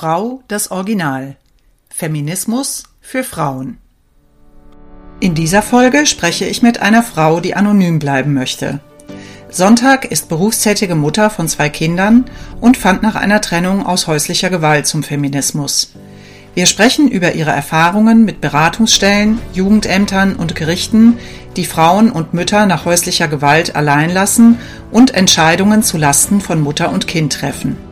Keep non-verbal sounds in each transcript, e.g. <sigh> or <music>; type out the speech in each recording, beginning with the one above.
Frau das Original. Feminismus für Frauen. In dieser Folge spreche ich mit einer Frau, die anonym bleiben möchte. Sonntag ist berufstätige Mutter von zwei Kindern und fand nach einer Trennung aus häuslicher Gewalt zum Feminismus. Wir sprechen über ihre Erfahrungen mit Beratungsstellen, Jugendämtern und Gerichten, die Frauen und Mütter nach häuslicher Gewalt allein lassen und Entscheidungen zu Lasten von Mutter und Kind treffen.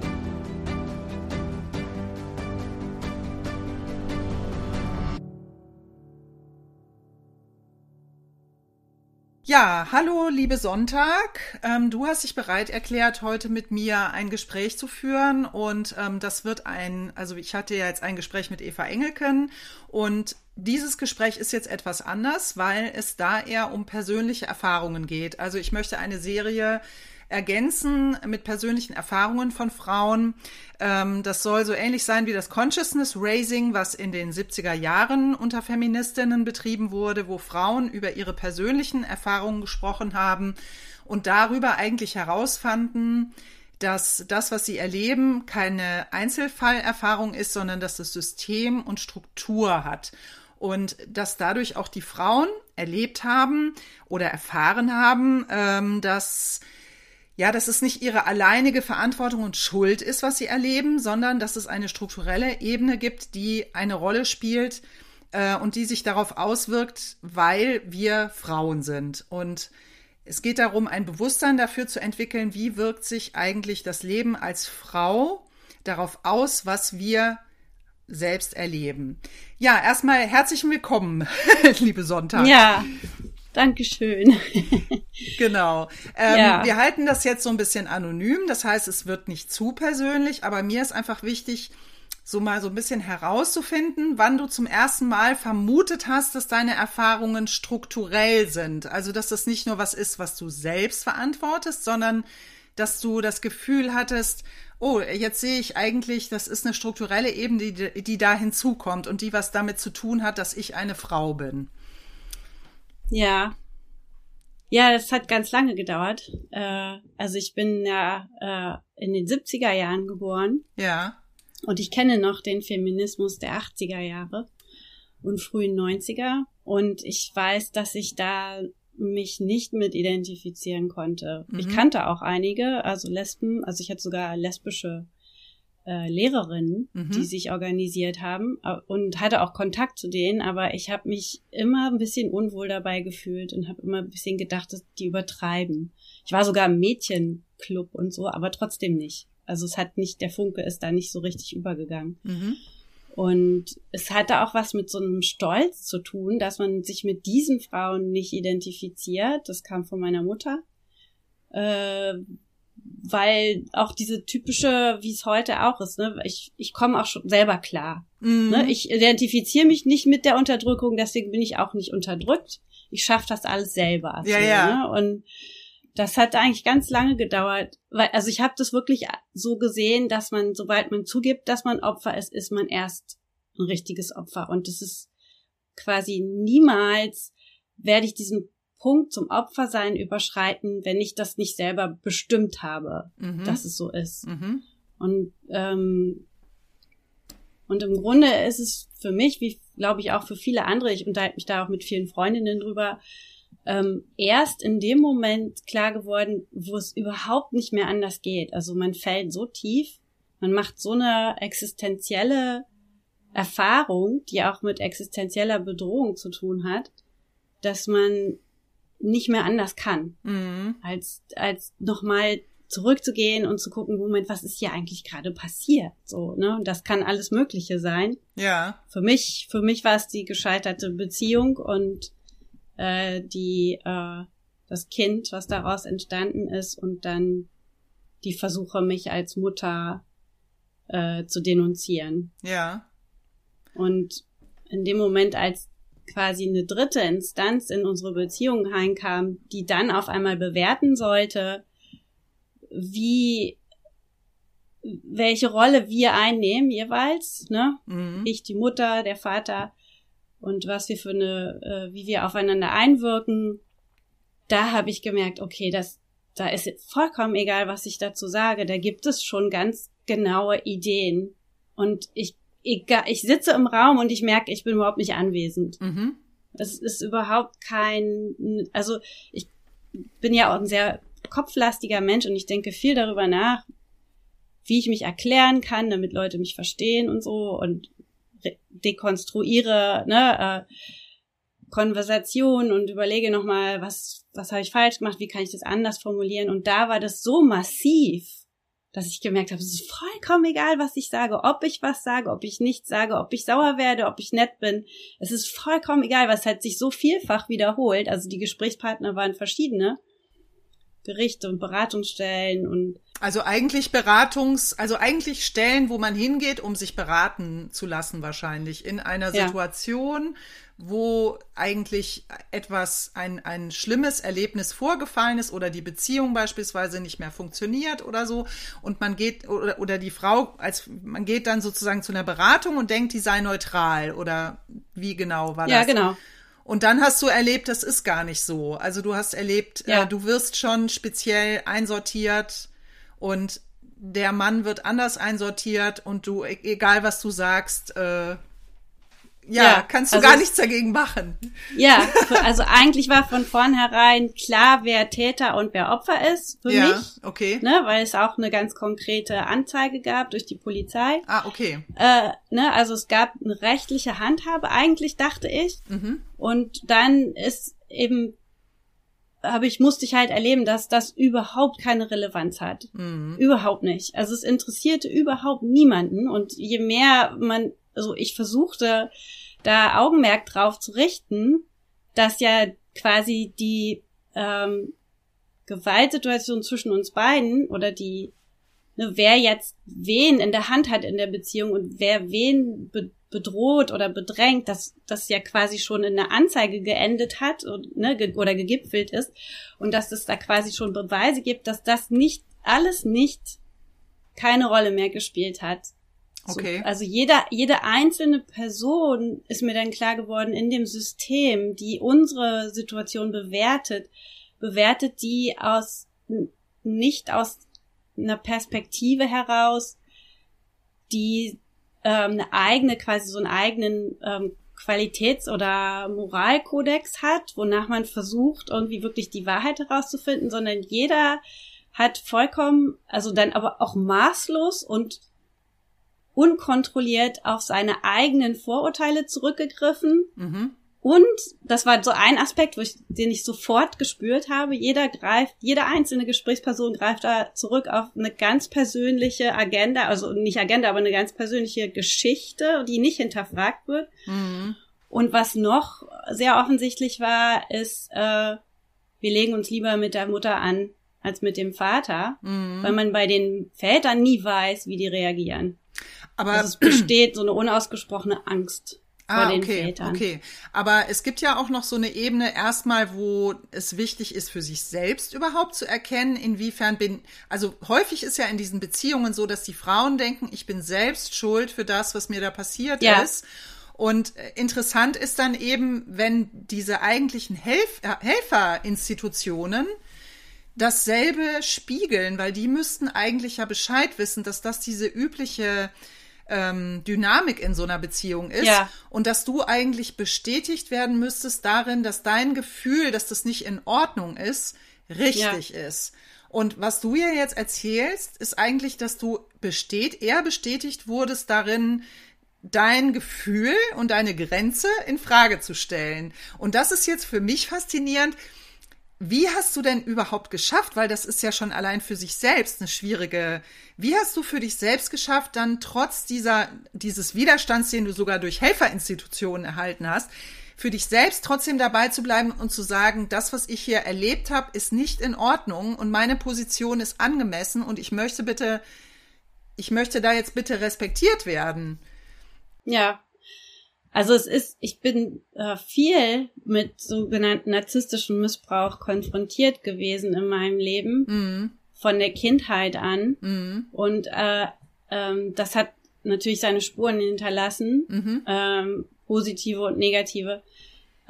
Ja, hallo, liebe Sonntag. Ähm, du hast dich bereit erklärt, heute mit mir ein Gespräch zu führen. Und ähm, das wird ein, also ich hatte ja jetzt ein Gespräch mit Eva Engelken. Und dieses Gespräch ist jetzt etwas anders, weil es da eher um persönliche Erfahrungen geht. Also ich möchte eine Serie ergänzen mit persönlichen Erfahrungen von Frauen. Ähm, das soll so ähnlich sein wie das Consciousness Raising, was in den 70er Jahren unter Feministinnen betrieben wurde, wo Frauen über ihre persönlichen Erfahrungen gesprochen haben und darüber eigentlich herausfanden, dass das, was sie erleben, keine Einzelfallerfahrung ist, sondern dass das System und Struktur hat. Und dass dadurch auch die Frauen erlebt haben oder erfahren haben, ähm, dass ja, dass es nicht ihre alleinige Verantwortung und Schuld ist, was sie erleben, sondern dass es eine strukturelle Ebene gibt, die eine Rolle spielt äh, und die sich darauf auswirkt, weil wir Frauen sind. Und es geht darum, ein Bewusstsein dafür zu entwickeln, wie wirkt sich eigentlich das Leben als Frau darauf aus, was wir selbst erleben. Ja, erstmal herzlich willkommen, <laughs> liebe Sonntag. Ja, Dankeschön. <laughs> genau. Ähm, ja. Wir halten das jetzt so ein bisschen anonym. Das heißt, es wird nicht zu persönlich, aber mir ist einfach wichtig, so mal so ein bisschen herauszufinden, wann du zum ersten Mal vermutet hast, dass deine Erfahrungen strukturell sind. Also, dass das nicht nur was ist, was du selbst verantwortest, sondern dass du das Gefühl hattest, oh, jetzt sehe ich eigentlich, das ist eine strukturelle Ebene, die, die da hinzukommt und die was damit zu tun hat, dass ich eine Frau bin. Ja. Ja, das hat ganz lange gedauert. Äh, also ich bin ja äh, in den 70er Jahren geboren. Ja. Und ich kenne noch den Feminismus der 80er Jahre und frühen 90er. Und ich weiß, dass ich da mich nicht mit identifizieren konnte. Mhm. Ich kannte auch einige, also Lesben, also ich hatte sogar lesbische äh, Lehrerinnen, mhm. die sich organisiert haben äh, und hatte auch Kontakt zu denen, aber ich habe mich immer ein bisschen unwohl dabei gefühlt und habe immer ein bisschen gedacht, dass die übertreiben. Ich war sogar im Mädchenclub und so, aber trotzdem nicht. Also es hat nicht, der Funke ist da nicht so richtig übergegangen. Mhm. Und es hatte auch was mit so einem Stolz zu tun, dass man sich mit diesen Frauen nicht identifiziert. Das kam von meiner Mutter. Äh, weil auch diese typische, wie es heute auch ist, ne, ich, ich komme auch schon selber klar. Mhm. Ne? Ich identifiziere mich nicht mit der Unterdrückung, deswegen bin ich auch nicht unterdrückt. Ich schaffe das alles selber. Ja, so, ja. Ne? Und das hat eigentlich ganz lange gedauert, weil also ich habe das wirklich so gesehen, dass man, sobald man zugibt, dass man Opfer ist, ist man erst ein richtiges Opfer. Und das ist quasi niemals werde ich diesen Punkt zum Opfersein überschreiten, wenn ich das nicht selber bestimmt habe, mhm. dass es so ist. Mhm. Und ähm, und im Grunde ist es für mich, wie glaube ich auch für viele andere, ich unterhalte mich da auch mit vielen Freundinnen drüber, ähm, erst in dem Moment klar geworden, wo es überhaupt nicht mehr anders geht. Also man fällt so tief, man macht so eine existenzielle Erfahrung, die auch mit existenzieller Bedrohung zu tun hat, dass man nicht mehr anders kann, mhm. als, als nochmal zurückzugehen und zu gucken, Moment, was ist hier eigentlich gerade passiert? So, ne? Und das kann alles Mögliche sein. Ja. Für mich, für mich war es die gescheiterte Beziehung und äh, die äh, das Kind, was daraus entstanden ist, und dann die Versuche, mich als Mutter äh, zu denunzieren. Ja. Und in dem Moment, als quasi eine dritte Instanz in unsere Beziehung reinkam, die dann auf einmal bewerten sollte, wie welche Rolle wir einnehmen jeweils, ne? Mhm. Ich die Mutter, der Vater und was wir für eine, äh, wie wir aufeinander einwirken. Da habe ich gemerkt, okay, das, da ist vollkommen egal, was ich dazu sage. Da gibt es schon ganz genaue Ideen und ich, egal, ich sitze im Raum und ich merke, ich bin überhaupt nicht anwesend. Mhm. Es ist überhaupt kein, also ich bin ja auch ein sehr kopflastiger Mensch und ich denke viel darüber nach, wie ich mich erklären kann, damit Leute mich verstehen und so und dekonstruiere, ne, äh, Konversation und überlege nochmal, was, was habe ich falsch gemacht, wie kann ich das anders formulieren. Und da war das so massiv, dass ich gemerkt habe, es ist vollkommen egal, was ich sage, ob ich was sage, ob ich nichts sage, ob ich sauer werde, ob ich nett bin. Es ist vollkommen egal, was halt sich so vielfach wiederholt. Also die Gesprächspartner waren verschiedene. Gerichte und Beratungsstellen und also eigentlich Beratungs, also eigentlich Stellen, wo man hingeht, um sich beraten zu lassen, wahrscheinlich in einer ja. Situation, wo eigentlich etwas, ein, ein schlimmes Erlebnis vorgefallen ist oder die Beziehung beispielsweise nicht mehr funktioniert oder so und man geht oder, oder die Frau, als man geht dann sozusagen zu einer Beratung und denkt, die sei neutral oder wie genau war das? Ja, genau. Und dann hast du erlebt, das ist gar nicht so. Also du hast erlebt, äh, ja. äh, du wirst schon speziell einsortiert und der Mann wird anders einsortiert und du, e-, egal was du sagst, äh, ja, ja, kannst du also gar nichts dagegen machen. Ja, also eigentlich war von vornherein klar, wer Täter und wer Opfer ist für ja, mich. okay. Ne, weil es auch eine ganz konkrete Anzeige gab durch die Polizei. Ah, okay. Äh, ne, also es gab eine rechtliche Handhabe, eigentlich dachte ich. Mhm. Und dann ist eben aber ich musste ich halt erleben, dass das überhaupt keine Relevanz hat. Mhm. Überhaupt nicht. Also es interessierte überhaupt niemanden und je mehr man also ich versuchte da Augenmerk drauf zu richten, dass ja quasi die ähm, Gewaltsituation zwischen uns beiden oder die, ne, wer jetzt wen in der Hand hat in der Beziehung und wer wen be bedroht oder bedrängt, dass das ja quasi schon in der Anzeige geendet hat und, ne, ge oder gegipfelt ist und dass es da quasi schon Beweise gibt, dass das nicht alles nicht keine Rolle mehr gespielt hat. Okay. So, also jeder, jede einzelne Person ist mir dann klar geworden in dem System, die unsere Situation bewertet, bewertet die aus, nicht aus einer Perspektive heraus, die ähm, eine eigene, quasi so einen eigenen ähm, Qualitäts- oder Moralkodex hat, wonach man versucht, irgendwie wirklich die Wahrheit herauszufinden, sondern jeder hat vollkommen, also dann aber auch maßlos und unkontrolliert auf seine eigenen Vorurteile zurückgegriffen. Mhm. Und das war so ein Aspekt, ich, den ich sofort gespürt habe. Jeder greift, jede einzelne Gesprächsperson greift da zurück auf eine ganz persönliche Agenda, also nicht Agenda, aber eine ganz persönliche Geschichte, die nicht hinterfragt wird. Mhm. Und was noch sehr offensichtlich war, ist, äh, wir legen uns lieber mit der Mutter an als mit dem Vater, mhm. weil man bei den Vätern nie weiß, wie die reagieren. Aber also es besteht so eine unausgesprochene Angst. Ah, vor den okay, Vätern. okay. Aber es gibt ja auch noch so eine Ebene erstmal, wo es wichtig ist, für sich selbst überhaupt zu erkennen, inwiefern bin, also häufig ist ja in diesen Beziehungen so, dass die Frauen denken, ich bin selbst schuld für das, was mir da passiert ja. ist. Und äh, interessant ist dann eben, wenn diese eigentlichen Helf äh, Helferinstitutionen dasselbe spiegeln, weil die müssten eigentlich ja Bescheid wissen, dass das diese übliche ähm, Dynamik in so einer Beziehung ist ja. und dass du eigentlich bestätigt werden müsstest darin, dass dein Gefühl, dass das nicht in Ordnung ist, richtig ja. ist. Und was du ja jetzt erzählst, ist eigentlich, dass du bestät, eher bestätigt wurdest darin, dein Gefühl und deine Grenze in Frage zu stellen. Und das ist jetzt für mich faszinierend, wie hast du denn überhaupt geschafft, weil das ist ja schon allein für sich selbst eine schwierige, wie hast du für dich selbst geschafft, dann trotz dieser, dieses Widerstands, den du sogar durch Helferinstitutionen erhalten hast, für dich selbst trotzdem dabei zu bleiben und zu sagen, das, was ich hier erlebt habe, ist nicht in Ordnung und meine Position ist angemessen und ich möchte bitte, ich möchte da jetzt bitte respektiert werden. Ja, also es ist, ich bin äh, viel mit sogenannten narzisstischem Missbrauch konfrontiert gewesen in meinem Leben, mhm. von der Kindheit an. Mhm. Und äh, ähm, das hat natürlich seine Spuren hinterlassen, mhm. ähm, positive und negative.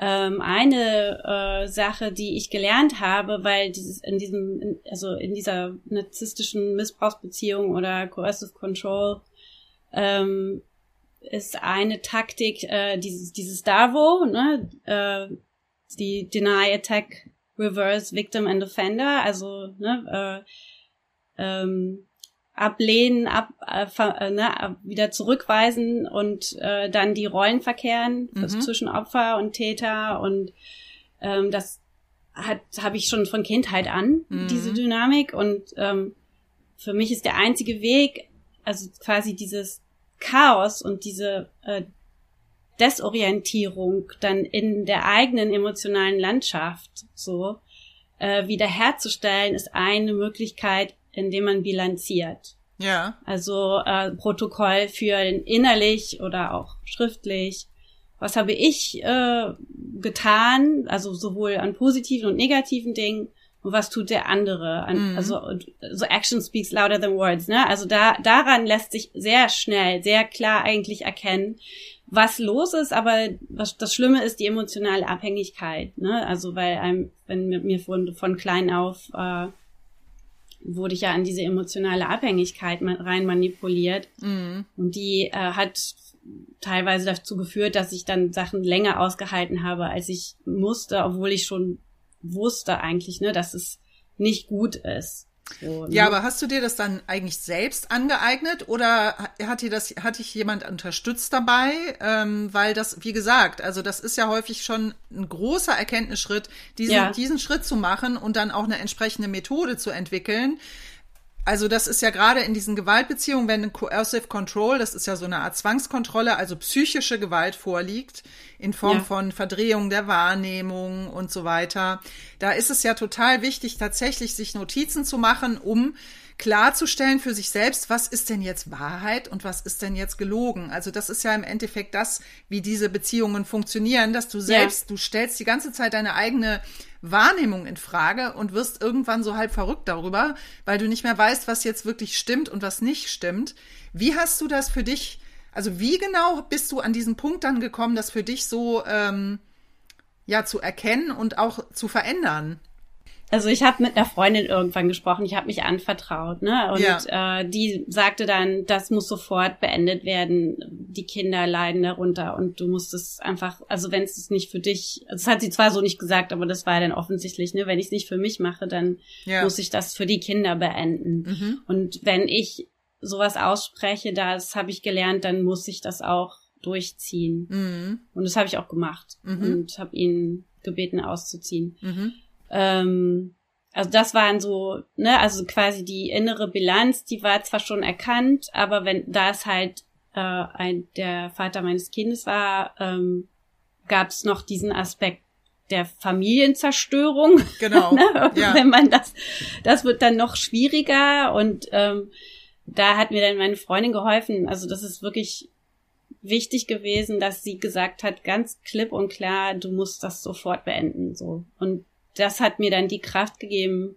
Ähm, eine äh, Sache, die ich gelernt habe, weil dieses in diesem, also in dieser narzisstischen Missbrauchsbeziehung oder Coercive Control ähm, ist eine Taktik äh, dieses, dieses DAVO, ne, äh, die Deny Attack Reverse Victim and Offender, also ne, äh, ähm, ablehnen, ab, äh, äh, ne, wieder zurückweisen und äh, dann die Rollen verkehren mhm. zwischen Opfer und Täter und ähm, das hat habe ich schon von Kindheit an mhm. diese Dynamik und ähm, für mich ist der einzige Weg, also quasi dieses Chaos und diese äh, Desorientierung dann in der eigenen emotionalen Landschaft so äh, wiederherzustellen, ist eine Möglichkeit, indem man bilanziert. Ja. Also äh, Protokoll führen innerlich oder auch schriftlich. Was habe ich äh, getan? Also sowohl an positiven und negativen Dingen und was tut der andere? An, mhm. Also so Action speaks louder than words. Ne? Also da daran lässt sich sehr schnell, sehr klar eigentlich erkennen, was los ist, aber was das Schlimme ist die emotionale Abhängigkeit, ne? Also weil einem, wenn mir von, von klein auf äh, wurde ich ja an diese emotionale Abhängigkeit rein manipuliert mhm. und die äh, hat teilweise dazu geführt, dass ich dann Sachen länger ausgehalten habe, als ich musste, obwohl ich schon wusste eigentlich, ne, dass es nicht gut ist. So, ne? Ja, aber hast du dir das dann eigentlich selbst angeeignet oder hat dir das, hat dich jemand unterstützt dabei? Ähm, weil das, wie gesagt, also das ist ja häufig schon ein großer Erkenntnisschritt, diesen, ja. diesen Schritt zu machen und dann auch eine entsprechende Methode zu entwickeln, also das ist ja gerade in diesen Gewaltbeziehungen, wenn ein Coercive Control, das ist ja so eine Art Zwangskontrolle, also psychische Gewalt vorliegt, in Form ja. von Verdrehung der Wahrnehmung und so weiter. Da ist es ja total wichtig, tatsächlich sich Notizen zu machen, um klarzustellen für sich selbst, was ist denn jetzt Wahrheit und was ist denn jetzt gelogen. Also das ist ja im Endeffekt das, wie diese Beziehungen funktionieren, dass du selbst, ja. du stellst die ganze Zeit deine eigene Wahrnehmung in Frage und wirst irgendwann so halb verrückt darüber, weil du nicht mehr weißt, was jetzt wirklich stimmt und was nicht stimmt. Wie hast du das für dich, also wie genau bist du an diesen Punkt dann gekommen, das für dich so ähm, ja zu erkennen und auch zu verändern? Also ich habe mit einer Freundin irgendwann gesprochen, ich habe mich anvertraut, ne? Und ja. äh, die sagte dann, das muss sofort beendet werden, die Kinder leiden darunter und du musst es einfach, also wenn es nicht für dich, das hat sie zwar so nicht gesagt, aber das war ja dann offensichtlich, ne? Wenn ich es nicht für mich mache, dann ja. muss ich das für die Kinder beenden. Mhm. Und wenn ich sowas ausspreche, das habe ich gelernt, dann muss ich das auch durchziehen. Mhm. Und das habe ich auch gemacht mhm. und habe ihn gebeten auszuziehen. Ähm, also das waren so, ne, also quasi die innere Bilanz, die war zwar schon erkannt, aber wenn da es halt äh, ein der Vater meines Kindes war, ähm, gab es noch diesen Aspekt der Familienzerstörung. Genau. <laughs> ne? ja. Wenn man das, das wird dann noch schwieriger und ähm, da hat mir dann meine Freundin geholfen. Also das ist wirklich wichtig gewesen, dass sie gesagt hat, ganz klipp und klar, du musst das sofort beenden, so. Und das hat mir dann die Kraft gegeben.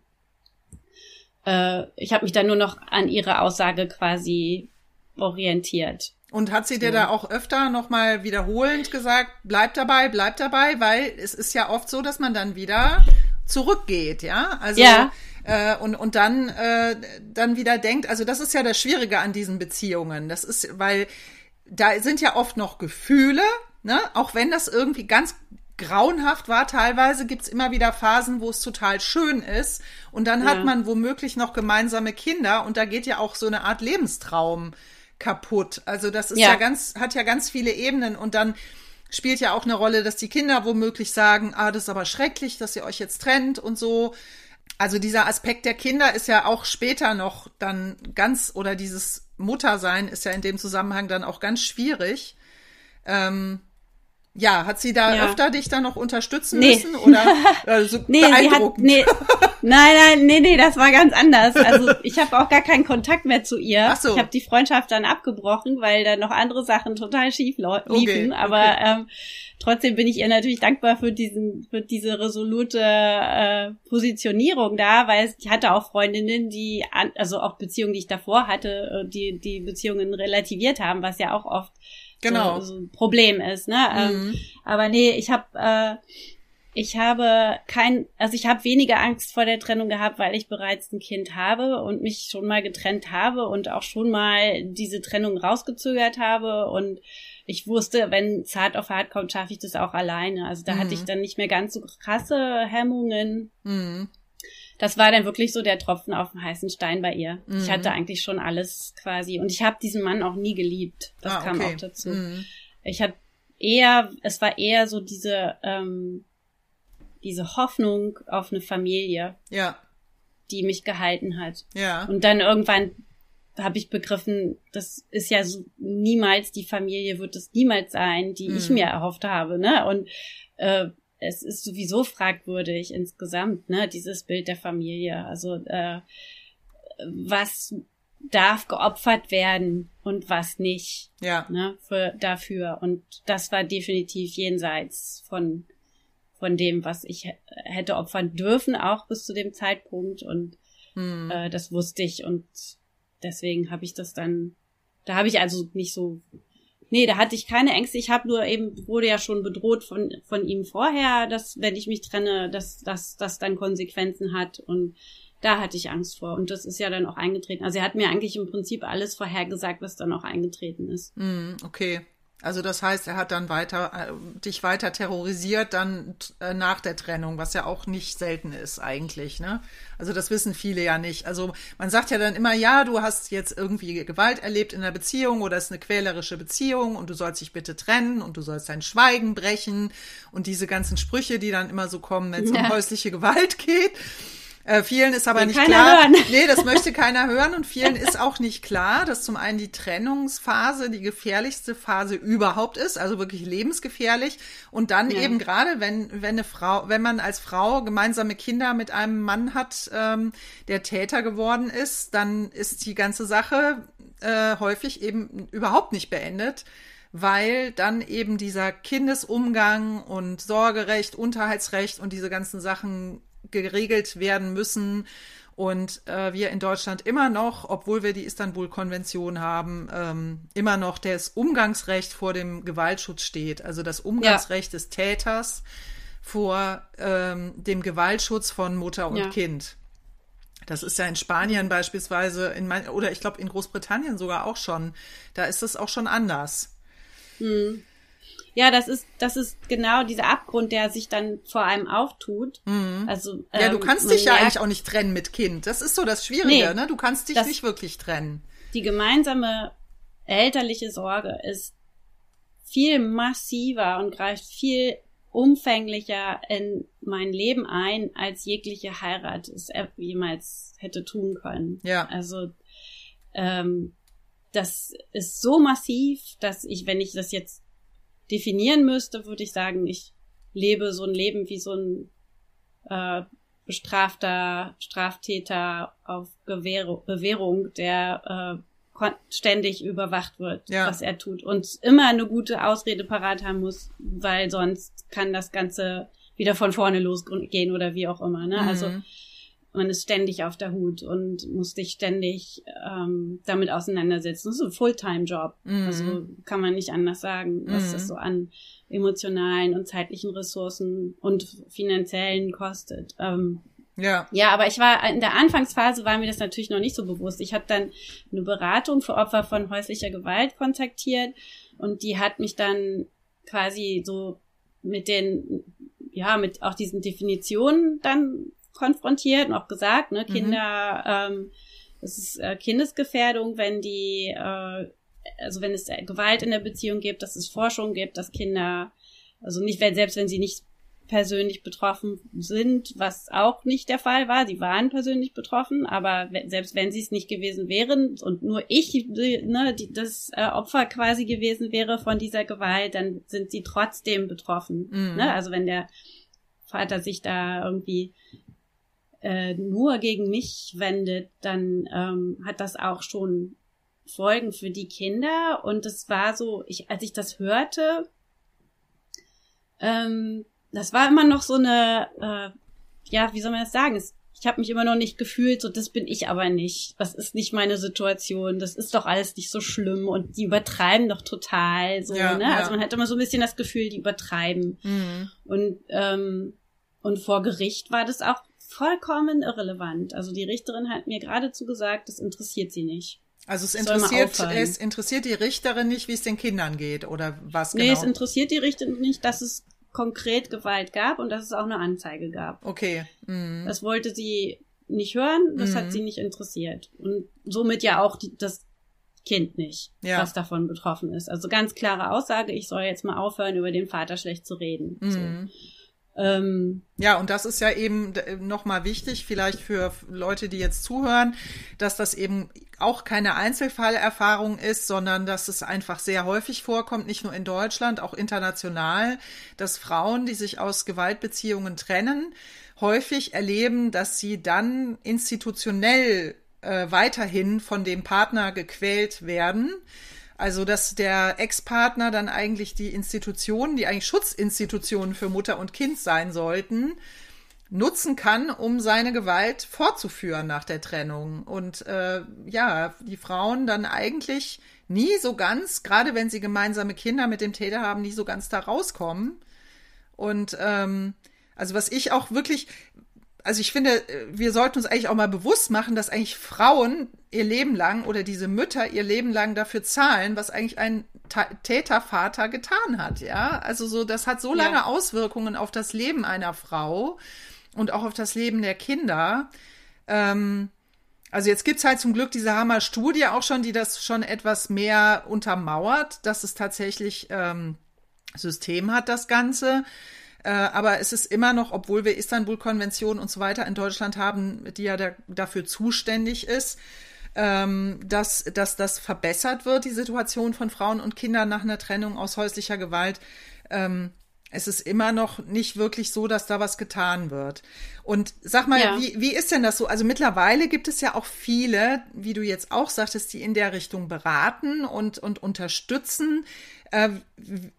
Äh, ich habe mich dann nur noch an ihre Aussage quasi orientiert. Und hat sie dir da auch öfter nochmal wiederholend gesagt, bleib dabei, bleib dabei, weil es ist ja oft so, dass man dann wieder zurückgeht, ja? Also ja. Äh, und und dann äh, dann wieder denkt, also das ist ja das Schwierige an diesen Beziehungen. Das ist, weil da sind ja oft noch Gefühle, ne? Auch wenn das irgendwie ganz grauenhaft war. Teilweise gibt's immer wieder Phasen, wo es total schön ist. Und dann ja. hat man womöglich noch gemeinsame Kinder und da geht ja auch so eine Art Lebenstraum kaputt. Also das ist ja, ja ganz, hat ja ganz viele Ebenen und dann spielt ja auch eine Rolle, dass die Kinder womöglich sagen, ah, das ist aber schrecklich, dass ihr euch jetzt trennt und so. Also dieser Aspekt der Kinder ist ja auch später noch dann ganz, oder dieses Muttersein ist ja in dem Zusammenhang dann auch ganz schwierig. Ähm, ja, hat sie da ja. öfter dich da noch unterstützen nee. müssen oder <laughs> also nee, sie hat, nee, nein, nein, nee, nee, das war ganz anders. Also ich habe auch gar keinen Kontakt mehr zu ihr. Ach so. Ich habe die Freundschaft dann abgebrochen, weil da noch andere Sachen total schief liefen. Okay, aber okay. Ähm, trotzdem bin ich ihr natürlich dankbar für diesen, für diese resolute äh, Positionierung da, weil ich hatte auch Freundinnen, die, an, also auch Beziehungen, die ich davor hatte, äh, die die Beziehungen relativiert haben, was ja auch oft genau. so, so ein Problem ist. Ne? Ähm, mhm. Ähm, aber nee, ich habe äh, ich habe kein, also ich habe weniger Angst vor der Trennung gehabt, weil ich bereits ein Kind habe und mich schon mal getrennt habe und auch schon mal diese Trennung rausgezögert habe und ich wusste, wenn zart auf hart kommt, schaffe ich das auch alleine. Also da mhm. hatte ich dann nicht mehr ganz so krasse Hemmungen. Mhm. Das war dann wirklich so der Tropfen auf dem heißen Stein bei ihr. Mhm. Ich hatte eigentlich schon alles quasi und ich habe diesen Mann auch nie geliebt. Das ah, kam okay. auch dazu. Mhm. Ich hatte eher, es war eher so diese ähm, diese Hoffnung auf eine Familie. Ja. Die mich gehalten hat. Ja. Und dann irgendwann habe ich begriffen, das ist ja so niemals die Familie, wird es niemals sein, die mhm. ich mir erhofft habe, ne? Und äh, es ist sowieso fragwürdig insgesamt, ne, dieses Bild der Familie. Also äh, was darf geopfert werden und was nicht. Ja. Ne, für, dafür. Und das war definitiv jenseits von von dem, was ich hätte opfern dürfen, auch bis zu dem Zeitpunkt. Und hm. äh, das wusste ich und deswegen habe ich das dann, da habe ich also nicht so, nee, da hatte ich keine Ängste. Ich habe nur eben, wurde ja schon bedroht von, von ihm vorher, dass wenn ich mich trenne, dass dass das dann Konsequenzen hat und da hatte ich Angst vor und das ist ja dann auch eingetreten. Also er hat mir eigentlich im Prinzip alles vorhergesagt, was dann auch eingetreten ist. Mm, okay. Also das heißt, er hat dann weiter äh, dich weiter terrorisiert dann äh, nach der Trennung, was ja auch nicht selten ist eigentlich, ne? Also das wissen viele ja nicht. Also man sagt ja dann immer, ja, du hast jetzt irgendwie Gewalt erlebt in der Beziehung oder es ist eine quälerische Beziehung und du sollst dich bitte trennen und du sollst dein Schweigen brechen und diese ganzen Sprüche, die dann immer so kommen, wenn es ja. um häusliche Gewalt <laughs> geht. Äh, vielen ist aber Will nicht klar. Hören. <laughs> Nee, das möchte keiner hören und vielen ist auch nicht klar, dass zum einen die Trennungsphase die gefährlichste Phase überhaupt ist, also wirklich lebensgefährlich und dann ja. eben gerade, wenn wenn eine Frau, wenn man als Frau gemeinsame Kinder mit einem Mann hat, ähm, der Täter geworden ist, dann ist die ganze Sache äh, häufig eben überhaupt nicht beendet weil dann eben dieser Kindesumgang und Sorgerecht, Unterhaltsrecht und diese ganzen Sachen geregelt werden müssen. Und äh, wir in Deutschland immer noch, obwohl wir die Istanbul-Konvention haben, ähm, immer noch das Umgangsrecht vor dem Gewaltschutz steht. Also das Umgangsrecht ja. des Täters vor ähm, dem Gewaltschutz von Mutter und ja. Kind. Das ist ja in Spanien beispielsweise, in mein, oder ich glaube in Großbritannien sogar auch schon. Da ist es auch schon anders. Hm. Ja, das ist, das ist genau dieser Abgrund, der sich dann vor allem auftut. Mhm. Also, ja, du ähm, kannst dich ja eigentlich auch nicht trennen mit Kind. Das ist so das Schwierige, nee, ne? Du kannst dich nicht wirklich trennen. Die gemeinsame elterliche Sorge ist viel massiver und greift viel umfänglicher in mein Leben ein, als jegliche Heirat es jemals hätte tun können. Ja. Also ähm, das ist so massiv, dass ich, wenn ich das jetzt definieren müsste, würde ich sagen, ich lebe so ein Leben wie so ein äh, bestrafter Straftäter auf Gewähr Bewährung, der äh, ständig überwacht wird, ja. was er tut und immer eine gute Ausrede parat haben muss, weil sonst kann das Ganze wieder von vorne losgehen oder wie auch immer. Ne? Mhm. Also man ist ständig auf der Hut und muss sich ständig ähm, damit auseinandersetzen. Das ist ein Fulltime-Job. Mhm. Also kann man nicht anders sagen, was mhm. das so an emotionalen und zeitlichen Ressourcen und finanziellen kostet. Ähm, ja. Ja, aber ich war in der Anfangsphase war mir das natürlich noch nicht so bewusst. Ich habe dann eine Beratung für Opfer von häuslicher Gewalt kontaktiert und die hat mich dann quasi so mit den ja mit auch diesen Definitionen dann konfrontiert und auch gesagt, ne, mhm. Kinder, mhm. ähm, es ist äh, Kindesgefährdung, wenn die, äh, also wenn es Gewalt in der Beziehung gibt, dass es Forschung gibt, dass Kinder, also nicht, wenn, selbst wenn sie nicht persönlich betroffen sind, was auch nicht der Fall war. Sie waren persönlich betroffen, aber selbst wenn sie es nicht gewesen wären und nur ich ne, die, das äh, Opfer quasi gewesen wäre von dieser Gewalt, dann sind sie trotzdem betroffen. Mhm. Ne? Also wenn der Vater sich da irgendwie äh, nur gegen mich wendet, dann ähm, hat das auch schon Folgen für die Kinder. Und es war so, ich, als ich das hörte, ähm, das war immer noch so eine, äh, ja, wie soll man das sagen? Es, ich habe mich immer noch nicht gefühlt, so das bin ich aber nicht. Das ist nicht meine Situation. Das ist doch alles nicht so schlimm und die übertreiben doch total. So, ja, ne? Ja. Also man hat immer so ein bisschen das Gefühl, die übertreiben. Mhm. Und ähm, Und vor Gericht war das auch vollkommen irrelevant. Also die Richterin hat mir geradezu gesagt, das interessiert sie nicht. Also es interessiert, es interessiert die Richterin nicht, wie es den Kindern geht oder was genau? Nee, es interessiert die Richterin nicht, dass es konkret Gewalt gab und dass es auch eine Anzeige gab. Okay. Mhm. Das wollte sie nicht hören, das mhm. hat sie nicht interessiert. Und somit ja auch die, das Kind nicht, ja. was davon betroffen ist. Also ganz klare Aussage, ich soll jetzt mal aufhören, über den Vater schlecht zu reden. Mhm. So. Ähm, ja, und das ist ja eben nochmal wichtig, vielleicht für Leute, die jetzt zuhören, dass das eben auch keine Einzelfallerfahrung ist, sondern dass es einfach sehr häufig vorkommt, nicht nur in Deutschland, auch international, dass Frauen, die sich aus Gewaltbeziehungen trennen, häufig erleben, dass sie dann institutionell äh, weiterhin von dem Partner gequält werden also, dass der Ex-Partner dann eigentlich die Institutionen, die eigentlich Schutzinstitutionen für Mutter und Kind sein sollten, nutzen kann, um seine Gewalt fortzuführen nach der Trennung. Und äh, ja, die Frauen dann eigentlich nie so ganz, gerade wenn sie gemeinsame Kinder mit dem Täter haben, nie so ganz da rauskommen. Und ähm, also was ich auch wirklich, also ich finde, wir sollten uns eigentlich auch mal bewusst machen, dass eigentlich Frauen ihr Leben lang oder diese Mütter ihr Leben lang dafür zahlen, was eigentlich ein Tätervater getan hat, ja. Also so, das hat so lange ja. Auswirkungen auf das Leben einer Frau und auch auf das Leben der Kinder. Ähm, also jetzt gibt's halt zum Glück diese Hammer-Studie auch schon, die das schon etwas mehr untermauert, dass es tatsächlich ähm, System hat, das Ganze. Äh, aber es ist immer noch, obwohl wir Istanbul-Konvention und so weiter in Deutschland haben, die ja da, dafür zuständig ist, ähm, dass, dass das verbessert wird, die Situation von Frauen und Kindern nach einer Trennung aus häuslicher Gewalt. Ähm, es ist immer noch nicht wirklich so, dass da was getan wird. Und sag mal, ja. wie, wie ist denn das so? Also mittlerweile gibt es ja auch viele, wie du jetzt auch sagtest, die in der Richtung beraten und, und unterstützen. Äh,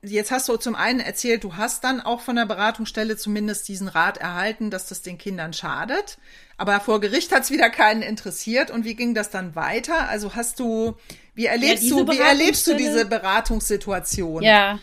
jetzt hast du zum einen erzählt, du hast dann auch von der Beratungsstelle zumindest diesen Rat erhalten, dass das den Kindern schadet. Aber vor Gericht hat es wieder keinen interessiert. Und wie ging das dann weiter? Also hast du, wie erlebst ja, du, wie erlebst du diese Beratungssituation? Ja.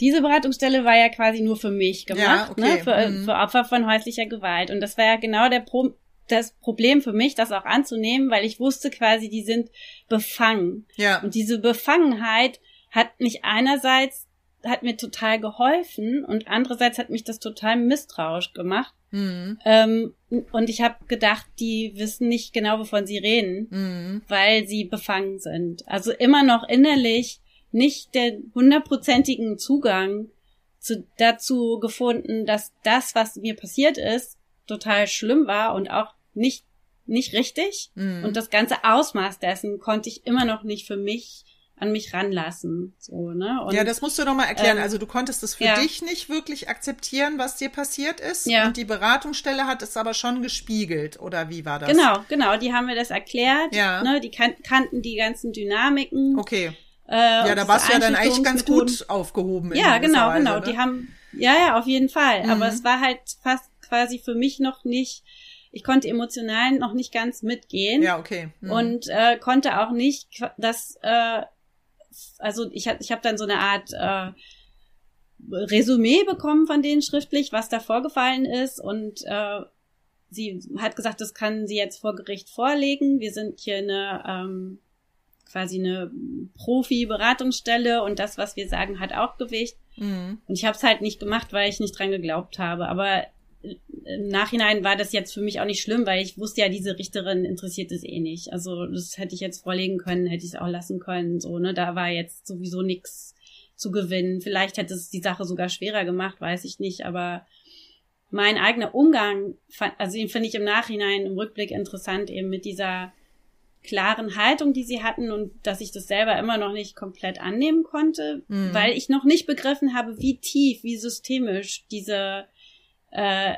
Diese Beratungsstelle war ja quasi nur für mich gemacht, ja, okay. ne? für, mhm. für Opfer von häuslicher Gewalt. Und das war ja genau der Pro das Problem für mich, das auch anzunehmen, weil ich wusste quasi, die sind befangen. Ja. Und diese Befangenheit hat mich einerseits hat mir total geholfen und andererseits hat mich das total misstrauisch gemacht. Mhm. Ähm, und ich habe gedacht, die wissen nicht genau, wovon sie reden, mhm. weil sie befangen sind. Also immer noch innerlich nicht den hundertprozentigen Zugang zu, dazu gefunden, dass das, was mir passiert ist, total schlimm war und auch nicht nicht richtig. Mhm. Und das ganze Ausmaß dessen konnte ich immer noch nicht für mich an mich ranlassen. So, ne? Und, ja, das musst du doch mal erklären. Ähm, also du konntest es für ja. dich nicht wirklich akzeptieren, was dir passiert ist. Ja. Und die Beratungsstelle hat es aber schon gespiegelt, oder wie war das? Genau, genau. Die haben mir das erklärt. Ja. Ne? Die kan kannten die ganzen Dynamiken. Okay. Äh, ja, da warst du ja dann eigentlich ganz gut aufgehoben. Ja, genau, Weise, genau. Ne? Die haben, ja, ja, auf jeden Fall. Mhm. Aber es war halt fast quasi für mich noch nicht ich konnte emotional noch nicht ganz mitgehen. Ja, okay. Mhm. Und äh, konnte auch nicht das äh, also ich habe ich hab dann so eine Art äh, Resümee bekommen von denen schriftlich, was da vorgefallen ist und äh, sie hat gesagt, das kann sie jetzt vor Gericht vorlegen. Wir sind hier eine ähm, quasi eine Profi-Beratungsstelle und das, was wir sagen, hat auch Gewicht. Mhm. Und ich habe es halt nicht gemacht, weil ich nicht dran geglaubt habe. Aber im Nachhinein war das jetzt für mich auch nicht schlimm, weil ich wusste ja, diese Richterin interessiert es eh nicht. Also das hätte ich jetzt vorlegen können, hätte ich es auch lassen können. So, ne, da war jetzt sowieso nichts zu gewinnen. Vielleicht hätte es die Sache sogar schwerer gemacht, weiß ich nicht. Aber mein eigener Umgang, also den finde ich im Nachhinein, im Rückblick interessant, eben mit dieser klaren Haltung, die sie hatten und dass ich das selber immer noch nicht komplett annehmen konnte, mhm. weil ich noch nicht begriffen habe, wie tief, wie systemisch diese äh,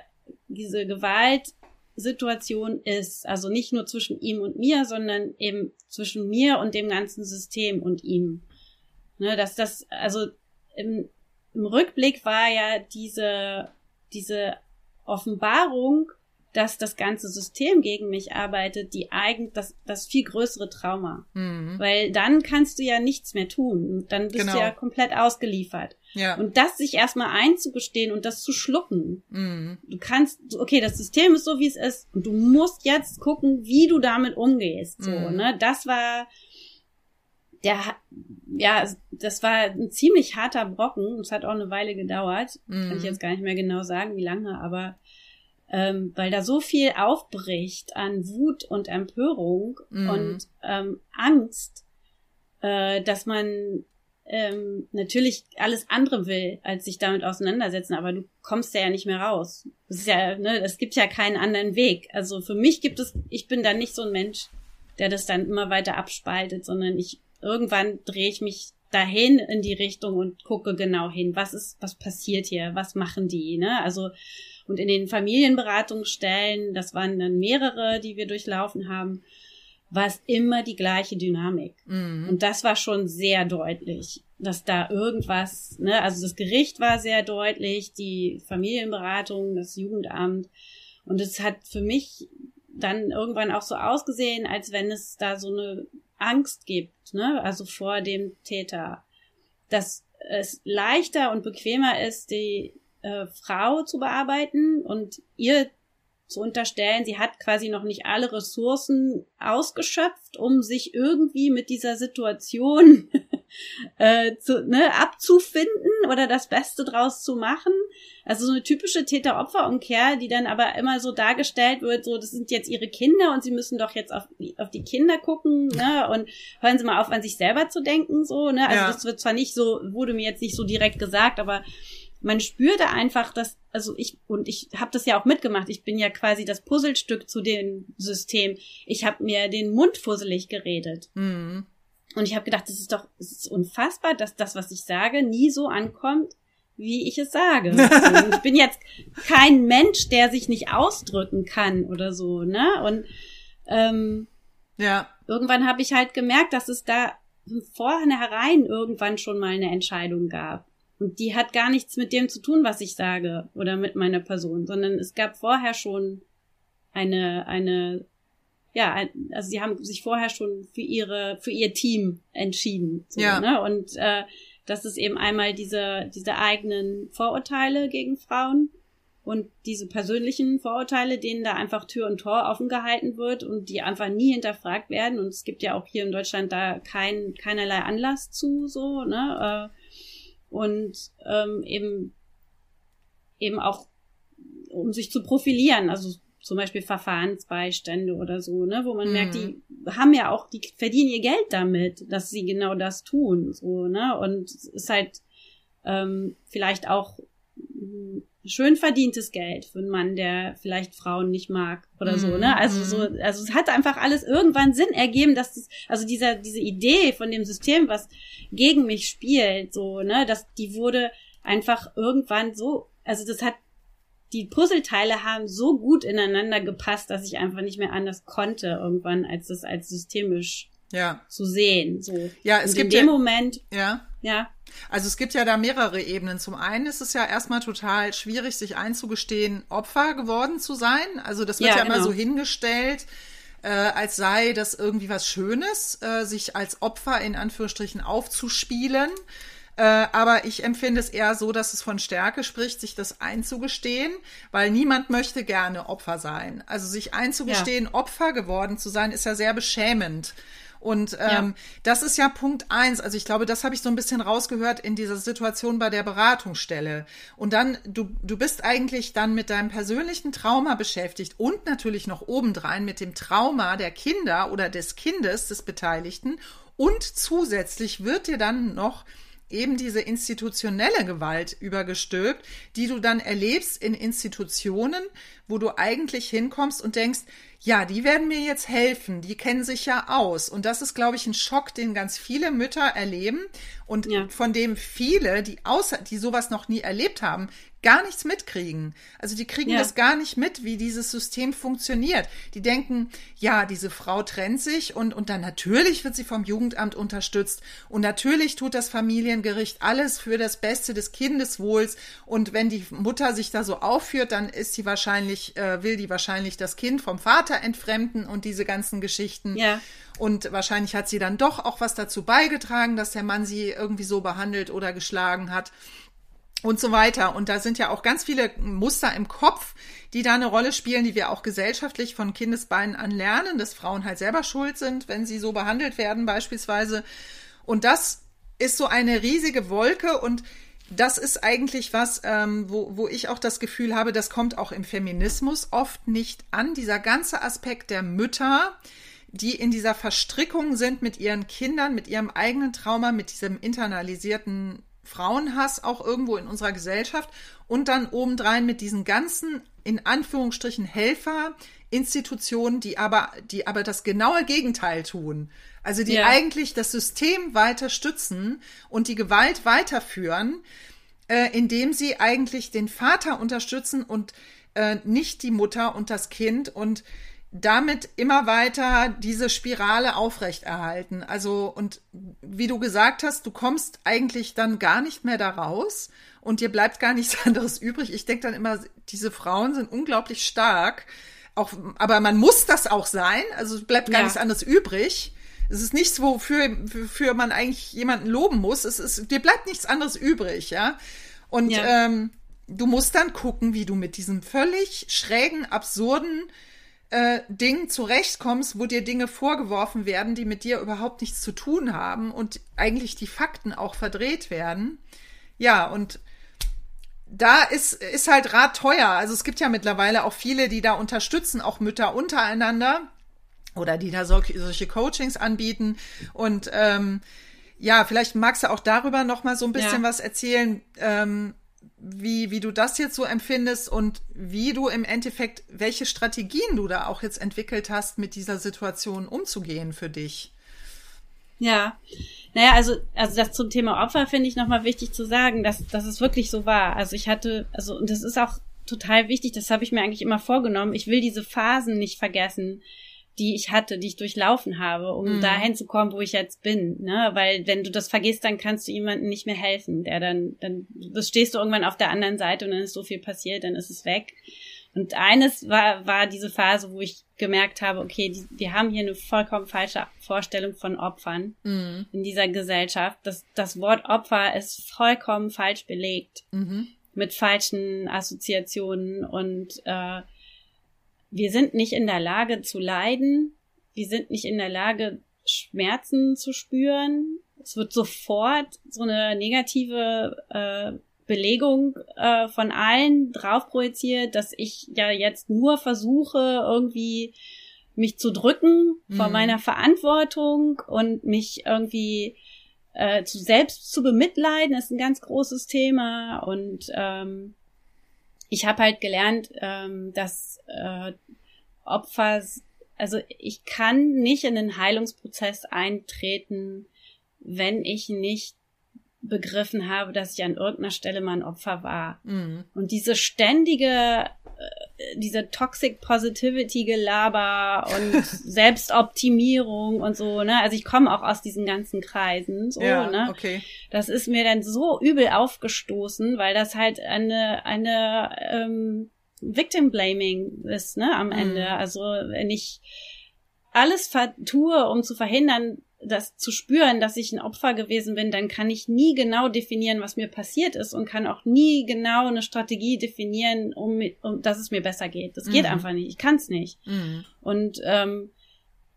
diese Gewaltsituation ist. Also nicht nur zwischen ihm und mir, sondern eben zwischen mir und dem ganzen System und ihm. Ne, dass das, also im, im Rückblick war ja diese, diese Offenbarung dass das ganze System gegen mich arbeitet, die eigen, das, das viel größere Trauma. Mhm. Weil dann kannst du ja nichts mehr tun. Dann bist genau. du ja komplett ausgeliefert. Ja. Und das sich erstmal einzugestehen und das zu schlucken. Mhm. Du kannst, okay, das System ist so, wie es ist. Und du musst jetzt gucken, wie du damit umgehst. So, mhm. ne? Das war, der, ja, das war ein ziemlich harter Brocken. Es hat auch eine Weile gedauert. Mhm. Kann ich jetzt gar nicht mehr genau sagen, wie lange, aber ähm, weil da so viel aufbricht an Wut und Empörung mhm. und ähm, Angst, äh, dass man ähm, natürlich alles andere will, als sich damit auseinandersetzen, aber du kommst ja nicht mehr raus. Es ist ja, ne, es gibt ja keinen anderen Weg. Also für mich gibt es, ich bin da nicht so ein Mensch, der das dann immer weiter abspaltet, sondern ich irgendwann drehe ich mich dahin in die Richtung und gucke genau hin, was ist, was passiert hier, was machen die, ne? Also und in den Familienberatungsstellen, das waren dann mehrere, die wir durchlaufen haben, war es immer die gleiche Dynamik. Mhm. Und das war schon sehr deutlich, dass da irgendwas, ne, also das Gericht war sehr deutlich, die Familienberatung, das Jugendamt. Und es hat für mich dann irgendwann auch so ausgesehen, als wenn es da so eine Angst gibt, ne, also vor dem Täter, dass es leichter und bequemer ist, die äh, Frau zu bearbeiten und ihr zu unterstellen, sie hat quasi noch nicht alle Ressourcen ausgeschöpft, um sich irgendwie mit dieser Situation <laughs> äh, zu, ne, abzufinden oder das Beste draus zu machen. Also so eine typische Täter-Opfer-Umkehr, die dann aber immer so dargestellt wird, so das sind jetzt ihre Kinder und sie müssen doch jetzt auf die, auf die Kinder gucken, ne? Und hören Sie mal auf, an sich selber zu denken, so, ne? Also ja. das wird zwar nicht so, wurde mir jetzt nicht so direkt gesagt, aber man spürte einfach, dass, also ich, und ich habe das ja auch mitgemacht, ich bin ja quasi das Puzzlestück zu dem System. Ich habe mir den Mund fusselig geredet. Mhm. Und ich habe gedacht, das ist doch, es ist unfassbar, dass das, was ich sage, nie so ankommt, wie ich es sage. <laughs> Und ich bin jetzt kein Mensch, der sich nicht ausdrücken kann oder so, ne? Und ähm, ja. irgendwann habe ich halt gemerkt, dass es da vornherein irgendwann schon mal eine Entscheidung gab. Und die hat gar nichts mit dem zu tun, was ich sage oder mit meiner Person, sondern es gab vorher schon eine, eine, ja, also sie haben sich vorher schon für ihre, für ihr Team entschieden. So, ja. Ne? Und äh, das ist eben einmal diese, diese eigenen Vorurteile gegen Frauen und diese persönlichen Vorurteile, denen da einfach Tür und Tor offen gehalten wird und die einfach nie hinterfragt werden. Und es gibt ja auch hier in Deutschland da kein, keinerlei Anlass zu, so, ne? Äh, und ähm, eben eben auch um sich zu profilieren, also zum Beispiel Verfahrensbeistände oder so, ne, wo man mhm. merkt, die haben ja auch, die verdienen ihr Geld damit, dass sie genau das tun, so, ne, und es ist halt ähm, vielleicht auch schön verdientes Geld für einen Mann, der vielleicht Frauen nicht mag oder so, ne? Also so, mhm. also es hat einfach alles irgendwann Sinn ergeben, dass das, also dieser, diese Idee von dem System, was gegen mich spielt, so, ne, dass die wurde einfach irgendwann so, also das hat, die Puzzleteile haben so gut ineinander gepasst, dass ich einfach nicht mehr anders konnte irgendwann, als das als systemisch ja. zu sehen, so. Ja, es Und gibt in dem ja, Moment, ja. Ja. Also es gibt ja da mehrere Ebenen. Zum einen ist es ja erstmal total schwierig, sich einzugestehen, Opfer geworden zu sein. Also das wird ja, ja genau. immer so hingestellt, äh, als sei das irgendwie was Schönes, äh, sich als Opfer in Anführungsstrichen aufzuspielen. Äh, aber ich empfinde es eher so, dass es von Stärke spricht, sich das einzugestehen, weil niemand möchte gerne Opfer sein. Also sich einzugestehen, ja. Opfer geworden zu sein, ist ja sehr beschämend. Und ähm, ja. das ist ja Punkt eins. Also ich glaube, das habe ich so ein bisschen rausgehört in dieser Situation bei der Beratungsstelle. Und dann, du, du bist eigentlich dann mit deinem persönlichen Trauma beschäftigt und natürlich noch obendrein mit dem Trauma der Kinder oder des Kindes, des Beteiligten. Und zusätzlich wird dir dann noch eben diese institutionelle Gewalt übergestülpt, die du dann erlebst in Institutionen, wo du eigentlich hinkommst und denkst, ja, die werden mir jetzt helfen, die kennen sich ja aus. Und das ist, glaube ich, ein Schock, den ganz viele Mütter erleben und ja. von dem viele, die außer, die sowas noch nie erlebt haben, gar nichts mitkriegen. Also die kriegen ja. das gar nicht mit, wie dieses System funktioniert. Die denken, ja, diese Frau trennt sich und, und dann natürlich wird sie vom Jugendamt unterstützt und natürlich tut das Familiengericht alles für das Beste des Kindeswohls und wenn die Mutter sich da so aufführt, dann ist die wahrscheinlich, äh, will die wahrscheinlich das Kind vom Vater entfremden und diese ganzen Geschichten. Ja. Und wahrscheinlich hat sie dann doch auch was dazu beigetragen, dass der Mann sie irgendwie so behandelt oder geschlagen hat und so weiter. Und da sind ja auch ganz viele Muster im Kopf, die da eine Rolle spielen, die wir auch gesellschaftlich von Kindesbeinen an lernen, dass Frauen halt selber schuld sind, wenn sie so behandelt werden beispielsweise. Und das ist so eine riesige Wolke und das ist eigentlich was, ähm, wo, wo ich auch das Gefühl habe, das kommt auch im Feminismus oft nicht an. Dieser ganze Aspekt der Mütter, die in dieser Verstrickung sind mit ihren Kindern, mit ihrem eigenen Trauma, mit diesem internalisierten Frauenhass auch irgendwo in unserer Gesellschaft und dann obendrein mit diesen ganzen, in Anführungsstrichen, Helferinstitutionen, die aber, die aber das genaue Gegenteil tun. Also die ja. eigentlich das System weiter stützen und die Gewalt weiterführen, äh, indem sie eigentlich den Vater unterstützen und äh, nicht die Mutter und das Kind und damit immer weiter diese Spirale aufrechterhalten. Also, und wie du gesagt hast, du kommst eigentlich dann gar nicht mehr da raus und dir bleibt gar nichts <laughs> anderes übrig. Ich denke dann immer, diese Frauen sind unglaublich stark. Auch, aber man muss das auch sein. Also es bleibt gar ja. nichts anderes übrig. Es ist nichts, wofür, wofür man eigentlich jemanden loben muss. Es ist, dir bleibt nichts anderes übrig, ja. Und ja. Ähm, du musst dann gucken, wie du mit diesem völlig schrägen, absurden äh, Ding zurechtkommst, wo dir Dinge vorgeworfen werden, die mit dir überhaupt nichts zu tun haben und eigentlich die Fakten auch verdreht werden. Ja, und da ist, ist halt Rat teuer. Also es gibt ja mittlerweile auch viele, die da unterstützen, auch Mütter untereinander oder die da solche, solche Coachings anbieten. Und ähm, ja, vielleicht magst du auch darüber noch mal so ein bisschen ja. was erzählen. Ähm, wie, wie du das jetzt so empfindest und wie du im Endeffekt, welche Strategien du da auch jetzt entwickelt hast, mit dieser Situation umzugehen für dich. Ja. Naja, also, also das zum Thema Opfer finde ich nochmal wichtig zu sagen, dass, dass es wirklich so war. Also ich hatte, also, und das ist auch total wichtig, das habe ich mir eigentlich immer vorgenommen. Ich will diese Phasen nicht vergessen die ich hatte, die ich durchlaufen habe, um mhm. dahin zu kommen, wo ich jetzt bin. Ne? Weil wenn du das vergisst, dann kannst du jemandem nicht mehr helfen. Der dann, dann stehst du irgendwann auf der anderen Seite und dann ist so viel passiert, dann ist es weg. Und eines war, war diese Phase, wo ich gemerkt habe, okay, die, wir haben hier eine vollkommen falsche Vorstellung von Opfern mhm. in dieser Gesellschaft. Das, das Wort Opfer ist vollkommen falsch belegt mhm. mit falschen Assoziationen und äh, wir sind nicht in der Lage zu leiden, wir sind nicht in der Lage, Schmerzen zu spüren. Es wird sofort so eine negative äh, Belegung äh, von allen drauf projiziert, dass ich ja jetzt nur versuche, irgendwie mich zu drücken mhm. vor meiner Verantwortung und mich irgendwie äh, zu selbst zu bemitleiden, ist ein ganz großes Thema. Und ähm, ich habe halt gelernt, ähm, dass äh, Opfer, also ich kann nicht in den Heilungsprozess eintreten, wenn ich nicht begriffen habe, dass ich an irgendeiner Stelle mal ein Opfer war. Mhm. Und diese ständige, äh, diese Toxic Positivity Gelaber und <laughs> Selbstoptimierung und so, ne? Also ich komme auch aus diesen ganzen Kreisen, so, ja, ne? Okay. Das ist mir dann so übel aufgestoßen, weil das halt eine, eine, ähm, Victim Blaming ist, ne, am Ende. Mhm. Also wenn ich alles tue, um zu verhindern, das zu spüren, dass ich ein Opfer gewesen bin, dann kann ich nie genau definieren, was mir passiert ist und kann auch nie genau eine Strategie definieren, um, um dass es mir besser geht. Das mhm. geht einfach nicht. Ich kann es nicht. Mhm. Und ähm,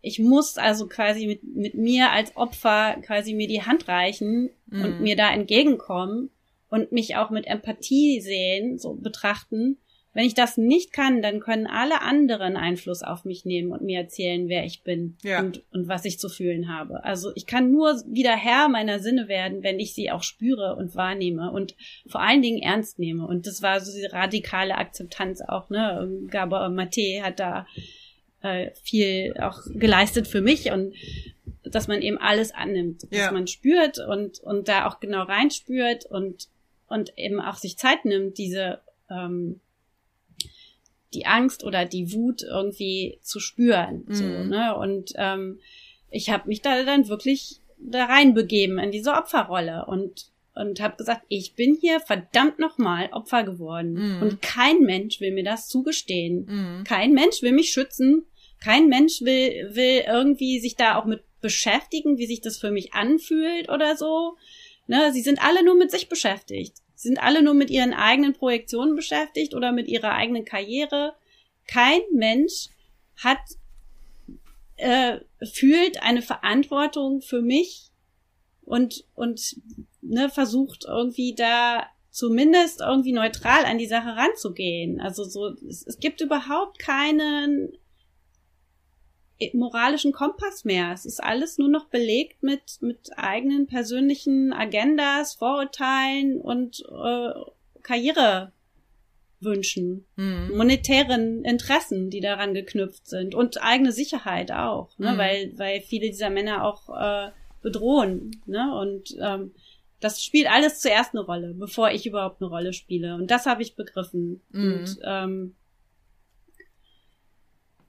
ich muss also quasi mit, mit mir als Opfer quasi mir die Hand reichen mhm. und mir da entgegenkommen und mich auch mit Empathie sehen, so betrachten wenn ich das nicht kann, dann können alle anderen Einfluss auf mich nehmen und mir erzählen, wer ich bin ja. und, und was ich zu fühlen habe. Also ich kann nur wieder Herr meiner Sinne werden, wenn ich sie auch spüre und wahrnehme und vor allen Dingen ernst nehme. Und das war so die radikale Akzeptanz auch, ne? Gabor Mate hat da äh, viel auch geleistet für mich und dass man eben alles annimmt, dass ja. man spürt und und da auch genau reinspürt und und eben auch sich Zeit nimmt, diese ähm, die Angst oder die Wut irgendwie zu spüren. Mhm. So, ne? Und ähm, ich habe mich da dann wirklich da reinbegeben in diese Opferrolle und und habe gesagt, ich bin hier verdammt nochmal Opfer geworden mhm. und kein Mensch will mir das zugestehen. Mhm. Kein Mensch will mich schützen. Kein Mensch will will irgendwie sich da auch mit beschäftigen, wie sich das für mich anfühlt oder so. Ne, sie sind alle nur mit sich beschäftigt. Sind alle nur mit ihren eigenen Projektionen beschäftigt oder mit ihrer eigenen Karriere. Kein Mensch hat äh, fühlt eine Verantwortung für mich und und ne, versucht irgendwie da zumindest irgendwie neutral an die Sache ranzugehen. Also so es, es gibt überhaupt keinen moralischen Kompass mehr. Es ist alles nur noch belegt mit, mit eigenen persönlichen Agendas, Vorurteilen und äh, Karrierewünschen, mhm. monetären Interessen, die daran geknüpft sind und eigene Sicherheit auch, ne? Mhm. weil, weil viele dieser Männer auch äh, bedrohen. Ne? Und ähm, das spielt alles zuerst eine Rolle, bevor ich überhaupt eine Rolle spiele. Und das habe ich begriffen. Mhm. Und ähm,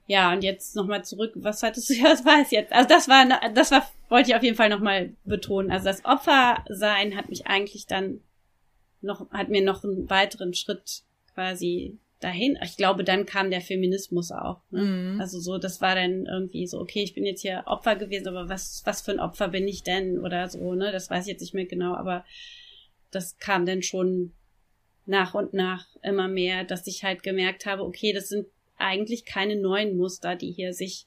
ja, und jetzt nochmal zurück, was hattest du, <laughs> ja, was war es jetzt? Also das war, das war, wollte ich auf jeden Fall nochmal betonen. Also das Opfersein hat mich eigentlich dann noch, hat mir noch einen weiteren Schritt quasi dahin. Ich glaube, dann kam der Feminismus auch. Ne? Mhm. Also so, das war dann irgendwie so, okay, ich bin jetzt hier Opfer gewesen, aber was, was für ein Opfer bin ich denn oder so, ne? Das weiß ich jetzt nicht mehr genau, aber das kam dann schon nach und nach immer mehr, dass ich halt gemerkt habe, okay, das sind eigentlich keine neuen Muster, die hier sich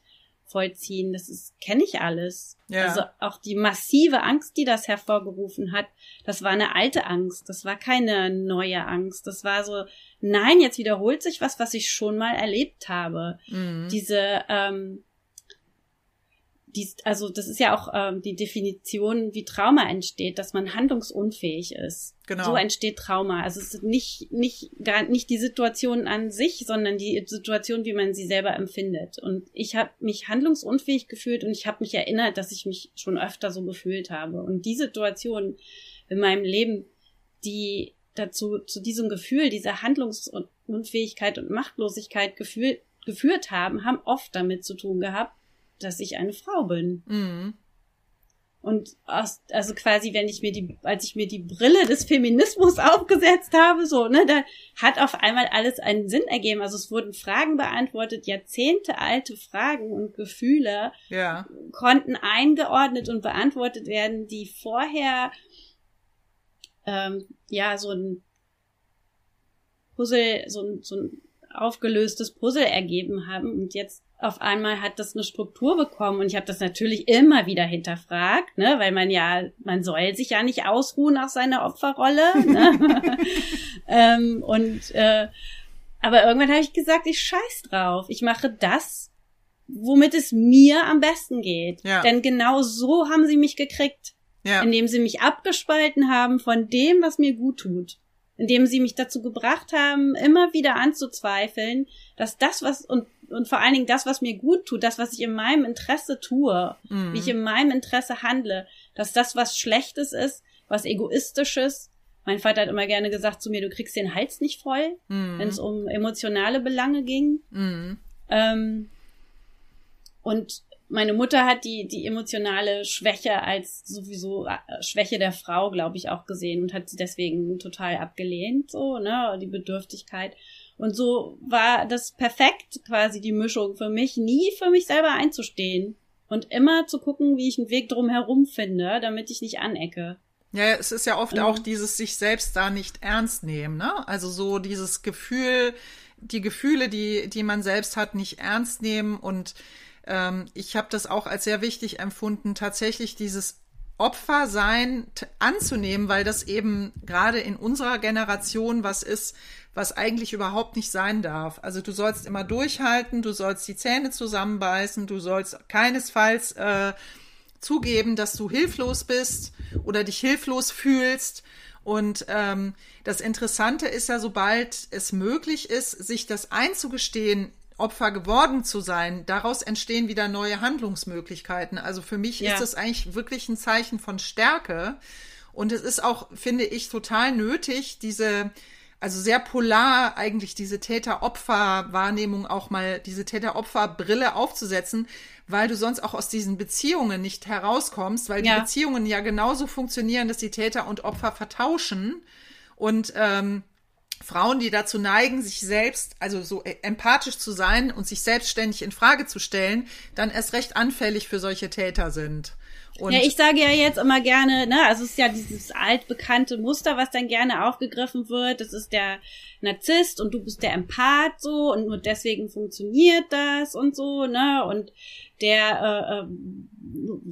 vollziehen. Das ist, kenne ich alles. Ja. Also auch die massive Angst, die das hervorgerufen hat, das war eine alte Angst. Das war keine neue Angst. Das war so, nein, jetzt wiederholt sich was, was ich schon mal erlebt habe. Mhm. Diese, ähm, dies, also das ist ja auch ähm, die Definition, wie Trauma entsteht, dass man handlungsunfähig ist. Genau. So entsteht Trauma. Also es ist nicht nicht gar nicht die Situation an sich, sondern die Situation, wie man sie selber empfindet. Und ich habe mich handlungsunfähig gefühlt und ich habe mich erinnert, dass ich mich schon öfter so gefühlt habe. Und die Situation in meinem Leben, die dazu zu diesem Gefühl, dieser Handlungsunfähigkeit und Machtlosigkeit gefühl, geführt haben, haben oft damit zu tun gehabt, dass ich eine Frau bin. Mhm. Und aus, also quasi, wenn ich mir die, als ich mir die Brille des Feminismus <laughs> aufgesetzt habe, so, ne, da hat auf einmal alles einen Sinn ergeben. Also es wurden Fragen beantwortet, Jahrzehnte alte Fragen und Gefühle ja. konnten eingeordnet und beantwortet werden, die vorher ähm, ja so ein Puzzle, so ein, so ein aufgelöstes Puzzle ergeben haben und jetzt auf einmal hat das eine Struktur bekommen und ich habe das natürlich immer wieder hinterfragt, ne, weil man ja, man soll sich ja nicht ausruhen aus seiner Opferrolle. Ne? <laughs> ähm, und äh, aber irgendwann habe ich gesagt, ich scheiß drauf. Ich mache das, womit es mir am besten geht. Ja. Denn genau so haben sie mich gekriegt. Ja. Indem sie mich abgespalten haben von dem, was mir gut tut indem sie mich dazu gebracht haben, immer wieder anzuzweifeln, dass das, was und, und vor allen Dingen das, was mir gut tut, das, was ich in meinem Interesse tue, mhm. wie ich in meinem Interesse handle, dass das was Schlechtes ist, was Egoistisches. Mein Vater hat immer gerne gesagt zu mir, du kriegst den Hals nicht voll, mhm. wenn es um emotionale Belange ging. Mhm. Ähm, und meine Mutter hat die, die emotionale Schwäche als sowieso äh, Schwäche der Frau, glaube ich, auch gesehen und hat sie deswegen total abgelehnt, so, ne, die Bedürftigkeit. Und so war das perfekt, quasi die Mischung für mich, nie für mich selber einzustehen und immer zu gucken, wie ich einen Weg drum herum finde, damit ich nicht anecke. Ja, es ist ja oft mhm. auch dieses sich selbst da nicht ernst nehmen, ne? Also so dieses Gefühl, die Gefühle, die, die man selbst hat, nicht ernst nehmen und ähm, ich habe das auch als sehr wichtig empfunden, tatsächlich dieses Opfersein anzunehmen, weil das eben gerade in unserer Generation was ist, was eigentlich überhaupt nicht sein darf. Also du sollst immer durchhalten, du sollst die Zähne zusammenbeißen, du sollst keinesfalls äh, zugeben, dass du hilflos bist oder dich hilflos fühlst. Und ähm, das Interessante ist ja, sobald es möglich ist, sich das einzugestehen, Opfer geworden zu sein, daraus entstehen wieder neue Handlungsmöglichkeiten. Also für mich ja. ist es eigentlich wirklich ein Zeichen von Stärke. Und es ist auch, finde ich, total nötig, diese, also sehr polar eigentlich diese Täter-Opfer-Wahrnehmung auch mal, diese Täter-Opfer-Brille aufzusetzen, weil du sonst auch aus diesen Beziehungen nicht herauskommst, weil ja. die Beziehungen ja genauso funktionieren, dass die Täter und Opfer vertauschen. Und ähm, Frauen, die dazu neigen, sich selbst, also so e, empathisch zu sein und sich selbstständig in Frage zu stellen, dann erst recht anfällig für solche Täter sind. Und ja, ich sage ja jetzt immer gerne, ne, also es ist ja dieses altbekannte Muster, was dann gerne aufgegriffen wird. Das ist der Narzisst und du bist der Empath so und nur deswegen funktioniert das und so, ne? Und der äh, äh,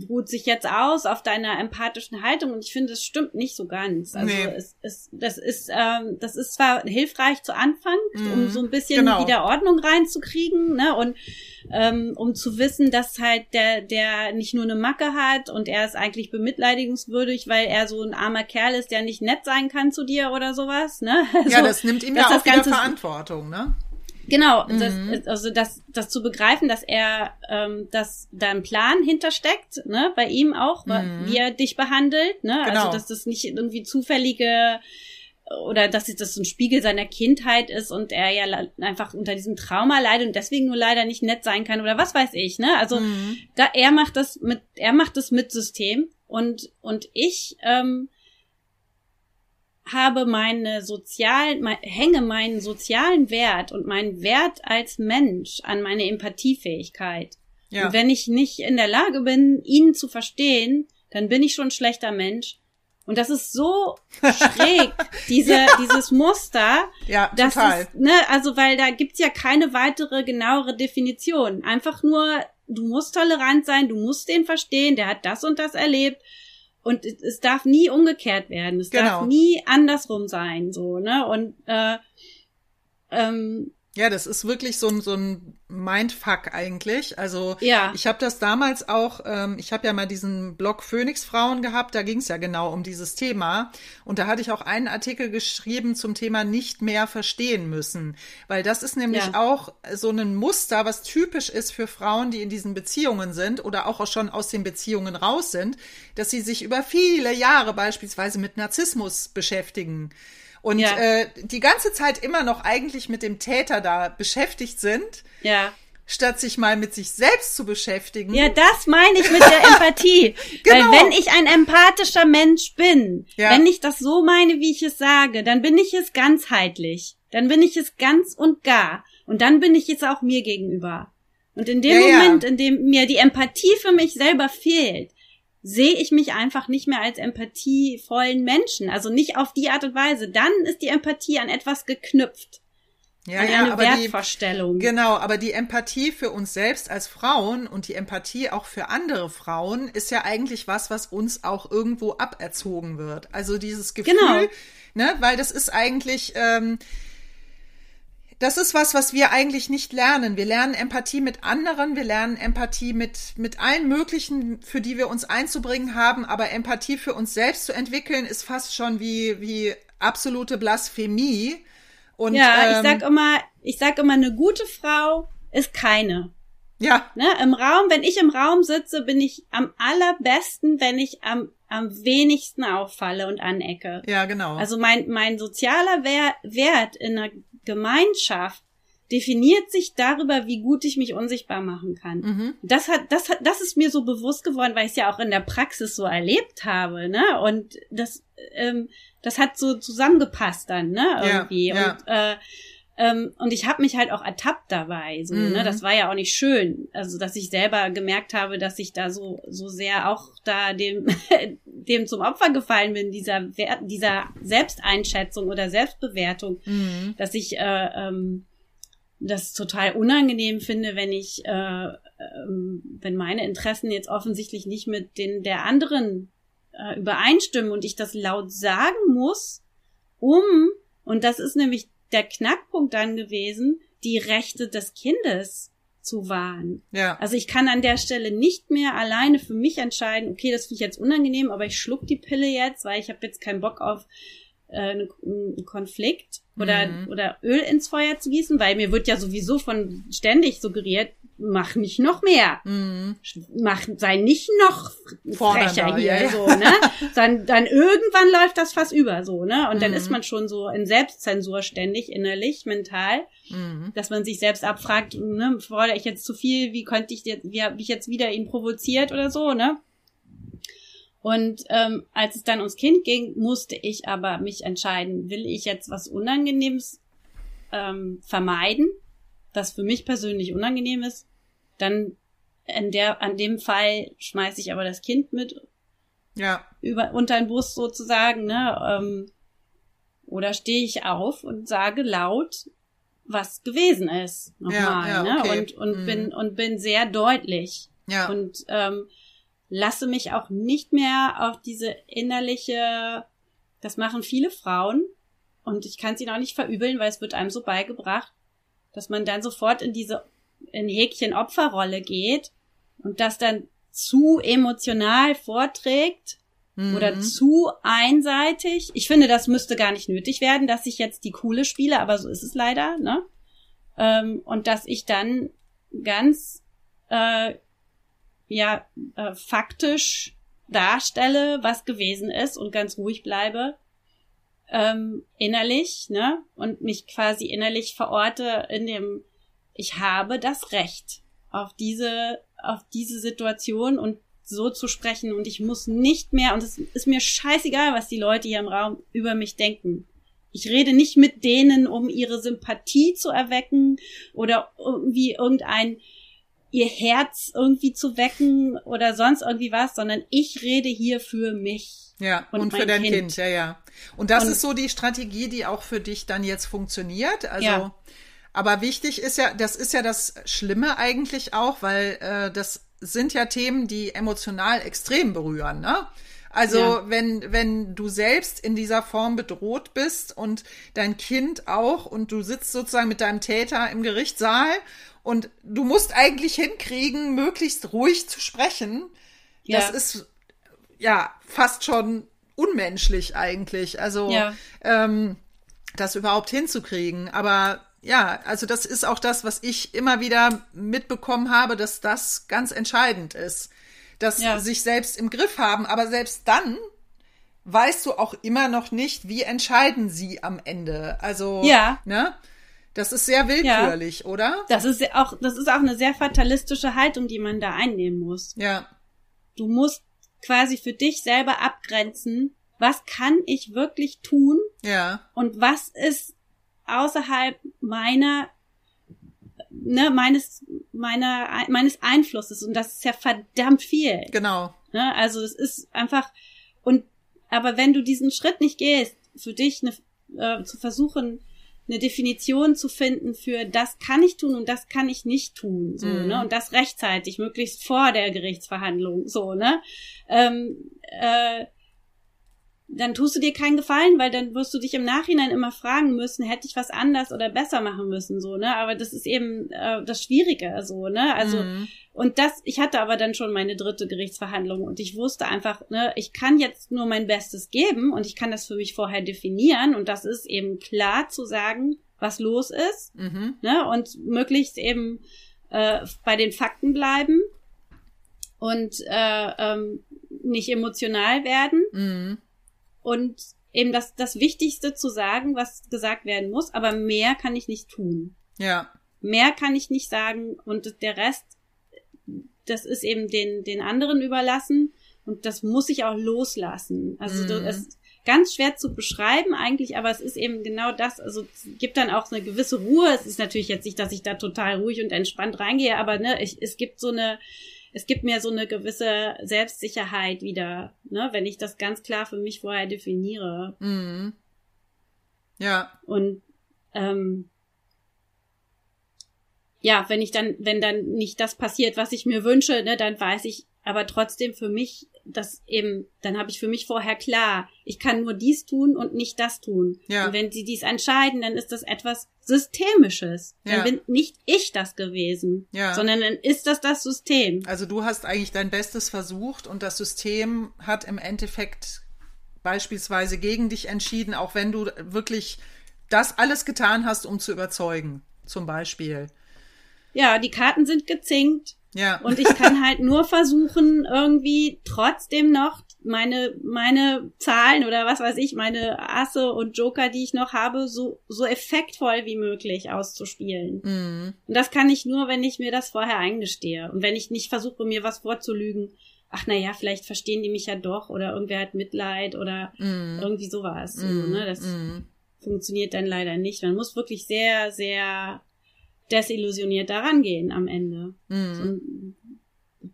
ruht sich jetzt aus auf deiner empathischen Haltung und ich finde, das stimmt nicht so ganz. Also nee. es, es, das ist ähm, das ist zwar hilfreich zu Anfang, mhm. um so ein bisschen genau. wieder Ordnung reinzukriegen, ne? Und ähm, um zu wissen, dass halt der der nicht nur eine Macke hat und er ist eigentlich bemitleidigungswürdig, weil er so ein armer Kerl ist, der nicht nett sein kann zu dir oder sowas, ne? Also, ja, das nimmt ihm ja auch wieder Verantwortung, ne? Genau, mhm. das, also das, das zu begreifen, dass er, ähm, dass da ein Plan hintersteckt, ne, bei ihm auch, mhm. wie er dich behandelt, ne, also, genau. also dass das nicht irgendwie zufällige oder dass das ein Spiegel seiner Kindheit ist und er ja einfach unter diesem Trauma leidet und deswegen nur leider nicht nett sein kann oder was weiß ich, ne? Also mhm. da er macht das mit, er macht das mit System und und ich ähm, habe meine sozialen, mein, hänge meinen sozialen Wert und meinen Wert als Mensch an meine Empathiefähigkeit. Ja. Und wenn ich nicht in der Lage bin, ihn zu verstehen, dann bin ich schon ein schlechter Mensch. Und das ist so <laughs> schräg, diese, ja. dieses Muster. Ja, das total. Ist, ne, also, weil da gibt's ja keine weitere, genauere Definition. Einfach nur, du musst tolerant sein, du musst den verstehen, der hat das und das erlebt und es darf nie umgekehrt werden. Es genau. darf nie andersrum sein, so, ne? Und äh, ähm, ja, das ist wirklich so ein, so ein Mindfuck eigentlich. Also ja. ich habe das damals auch, ähm, ich habe ja mal diesen Blog Phoenix Frauen gehabt, da ging es ja genau um dieses Thema. Und da hatte ich auch einen Artikel geschrieben zum Thema nicht mehr verstehen müssen. Weil das ist nämlich ja. auch so ein Muster, was typisch ist für Frauen, die in diesen Beziehungen sind oder auch schon aus den Beziehungen raus sind, dass sie sich über viele Jahre beispielsweise mit Narzissmus beschäftigen und ja. äh, die ganze Zeit immer noch eigentlich mit dem Täter da beschäftigt sind. Ja. Statt sich mal mit sich selbst zu beschäftigen. Ja, das meine ich mit der <laughs> Empathie. genau. Weil wenn ich ein empathischer Mensch bin, ja. wenn ich das so meine, wie ich es sage, dann bin ich es ganzheitlich. Dann bin ich es ganz und gar. Und dann bin ich es auch mir gegenüber. Und in dem ja, Moment, in dem mir die Empathie für mich selber fehlt, sehe ich mich einfach nicht mehr als empathievollen Menschen. Also nicht auf die Art und Weise. Dann ist die Empathie an etwas geknüpft. Ja, an ja, eine aber Wertvorstellung. Die, genau, aber die Empathie für uns selbst als Frauen und die Empathie auch für andere Frauen ist ja eigentlich was, was uns auch irgendwo aberzogen wird. Also dieses Gefühl, genau. ne, weil das ist eigentlich, ähm, das ist was, was wir eigentlich nicht lernen. Wir lernen Empathie mit anderen, wir lernen Empathie mit, mit allen möglichen, für die wir uns einzubringen haben, aber Empathie für uns selbst zu entwickeln, ist fast schon wie, wie absolute Blasphemie. Und, ja, ähm, ich sag immer, ich sag immer, eine gute Frau ist keine. Ja. Ne, Im Raum, wenn ich im Raum sitze, bin ich am allerbesten, wenn ich am, am wenigsten auffalle und anecke. Ja, genau. Also mein, mein sozialer Wert in einer Gemeinschaft definiert sich darüber, wie gut ich mich unsichtbar machen kann. Mhm. Das hat, das hat, das ist mir so bewusst geworden, weil ich es ja auch in der Praxis so erlebt habe, ne? Und das, ähm, das hat so zusammengepasst dann, ne? Irgendwie. Ja, ja. Und äh, ähm, und ich habe mich halt auch ertappt dabei. So, ne? mhm. ne? Das war ja auch nicht schön. Also, dass ich selber gemerkt habe, dass ich da so, so sehr auch da dem, <laughs> dem zum Opfer gefallen bin, dieser, dieser Selbsteinschätzung oder Selbstbewertung, mhm. dass ich äh, ähm, das total unangenehm finde, wenn ich, äh, ähm, wenn meine Interessen jetzt offensichtlich nicht mit den der anderen äh, übereinstimmen und ich das laut sagen muss, um, und das ist nämlich der Knackpunkt dann gewesen, die Rechte des Kindes zu wahren. Ja. Also ich kann an der Stelle nicht mehr alleine für mich entscheiden, okay, das finde ich jetzt unangenehm, aber ich schluck die Pille jetzt, weil ich habe jetzt keinen Bock auf äh, einen Konflikt oder, mhm. oder Öl ins Feuer zu gießen, weil mir wird ja sowieso von ständig suggeriert, mach nicht noch mehr. Mhm. Mach, sei nicht noch frecher hier, ja, ja. so, <laughs> ne? dann, dann irgendwann läuft das fast über, so, ne? Und mhm. dann ist man schon so in Selbstzensur ständig, innerlich, mental, mhm. dass man sich selbst abfragt, ne, fordere ich jetzt zu viel, wie könnte ich jetzt, wie habe ich jetzt wieder ihn provoziert oder so, ne? Und ähm, als es dann ums Kind ging, musste ich aber mich entscheiden, will ich jetzt was Unangenehmes ähm, vermeiden, was für mich persönlich unangenehm ist, dann in der, an dem Fall schmeiße ich aber das Kind mit ja. über, unter den Bus sozusagen, ne? Ähm, oder stehe ich auf und sage laut, was gewesen ist. Nochmal, ja, ja, okay. ne? Und, und mhm. bin, und bin sehr deutlich. Ja. Und ähm, lasse mich auch nicht mehr auf diese innerliche, das machen viele Frauen und ich kann es ihnen auch nicht verübeln, weil es wird einem so beigebracht, dass man dann sofort in diese in Häkchen Opferrolle geht und das dann zu emotional vorträgt mhm. oder zu einseitig. Ich finde, das müsste gar nicht nötig werden, dass ich jetzt die coole spiele, aber so ist es leider, ne? Ähm, und dass ich dann ganz äh, ja äh, faktisch darstelle, was gewesen ist und ganz ruhig bleibe ähm, innerlich, ne? Und mich quasi innerlich verorte in dem, ich habe das Recht auf diese, auf diese Situation und so zu sprechen und ich muss nicht mehr, und es ist mir scheißegal, was die Leute hier im Raum über mich denken. Ich rede nicht mit denen, um ihre Sympathie zu erwecken oder irgendwie irgendein ihr Herz irgendwie zu wecken oder sonst irgendwie was, sondern ich rede hier für mich. Ja, und, und für dein kind. kind. ja, ja. Und das und, ist so die Strategie, die auch für dich dann jetzt funktioniert. Also, ja. aber wichtig ist ja, das ist ja das Schlimme eigentlich auch, weil äh, das sind ja Themen, die emotional extrem berühren, ne? Also ja. wenn, wenn du selbst in dieser Form bedroht bist und dein Kind auch und du sitzt sozusagen mit deinem Täter im Gerichtssaal und du musst eigentlich hinkriegen, möglichst ruhig zu sprechen. Ja. Das ist ja fast schon unmenschlich eigentlich. Also ja. ähm, das überhaupt hinzukriegen. Aber ja, also das ist auch das, was ich immer wieder mitbekommen habe, dass das ganz entscheidend ist. Dass ja. sich selbst im Griff haben, aber selbst dann weißt du auch immer noch nicht, wie entscheiden sie am Ende. Also, ja. ne? Das ist sehr willkürlich, ja. oder? Das ist auch, das ist auch eine sehr fatalistische Haltung, die man da einnehmen muss. Ja. Du musst quasi für dich selber abgrenzen, was kann ich wirklich tun? Ja. Und was ist außerhalb meiner, ne, meines, meiner, meines Einflusses? Und das ist ja verdammt viel. Genau. Ne? Also es ist einfach, und, aber wenn du diesen Schritt nicht gehst, für dich eine, äh, zu versuchen, eine Definition zu finden für das kann ich tun und das kann ich nicht tun, so, mhm. ne? Und das rechtzeitig, möglichst vor der Gerichtsverhandlung, so, ne? Ähm, äh, dann tust du dir keinen Gefallen, weil dann wirst du dich im Nachhinein immer fragen müssen, hätte ich was anders oder besser machen müssen, so, ne? Aber das ist eben äh, das Schwierige, so, ne? Also, mhm. und das, ich hatte aber dann schon meine dritte Gerichtsverhandlung und ich wusste einfach, ne, ich kann jetzt nur mein Bestes geben und ich kann das für mich vorher definieren und das ist eben klar zu sagen, was los ist, mhm. ne? Und möglichst eben äh, bei den Fakten bleiben und äh, ähm, nicht emotional werden. Mhm und eben das, das Wichtigste zu sagen, was gesagt werden muss, aber mehr kann ich nicht tun. Ja. Mehr kann ich nicht sagen und der Rest, das ist eben den, den anderen überlassen und das muss ich auch loslassen. Also mhm. es ist ganz schwer zu beschreiben eigentlich, aber es ist eben genau das, also es gibt dann auch eine gewisse Ruhe. Es ist natürlich jetzt nicht, dass ich da total ruhig und entspannt reingehe, aber ne, ich, es gibt so eine, es gibt mir so eine gewisse Selbstsicherheit wieder, ne, wenn ich das ganz klar für mich vorher definiere. Mhm. Ja. Und ähm, ja, wenn ich dann, wenn dann nicht das passiert, was ich mir wünsche, ne, dann weiß ich aber trotzdem für mich, dass eben, dann habe ich für mich vorher klar, ich kann nur dies tun und nicht das tun. Ja. Und wenn sie dies entscheiden, dann ist das etwas Systemisches. Ja. Dann bin nicht ich das gewesen, ja. sondern dann ist das das System. Also du hast eigentlich dein Bestes versucht und das System hat im Endeffekt beispielsweise gegen dich entschieden, auch wenn du wirklich das alles getan hast, um zu überzeugen, zum Beispiel. Ja, die Karten sind gezinkt. Ja. Und ich kann halt nur versuchen, irgendwie trotzdem noch meine, meine Zahlen oder was weiß ich, meine Asse und Joker, die ich noch habe, so, so effektvoll wie möglich auszuspielen. Mhm. Und das kann ich nur, wenn ich mir das vorher eingestehe. Und wenn ich nicht versuche, mir was vorzulügen. Ach, na ja, vielleicht verstehen die mich ja doch oder irgendwer hat Mitleid oder Mhm. irgendwie sowas. Mhm. So, ne? Das Mhm. funktioniert dann leider nicht. Man muss wirklich sehr, sehr desillusioniert daran gehen am Ende. Mhm. Und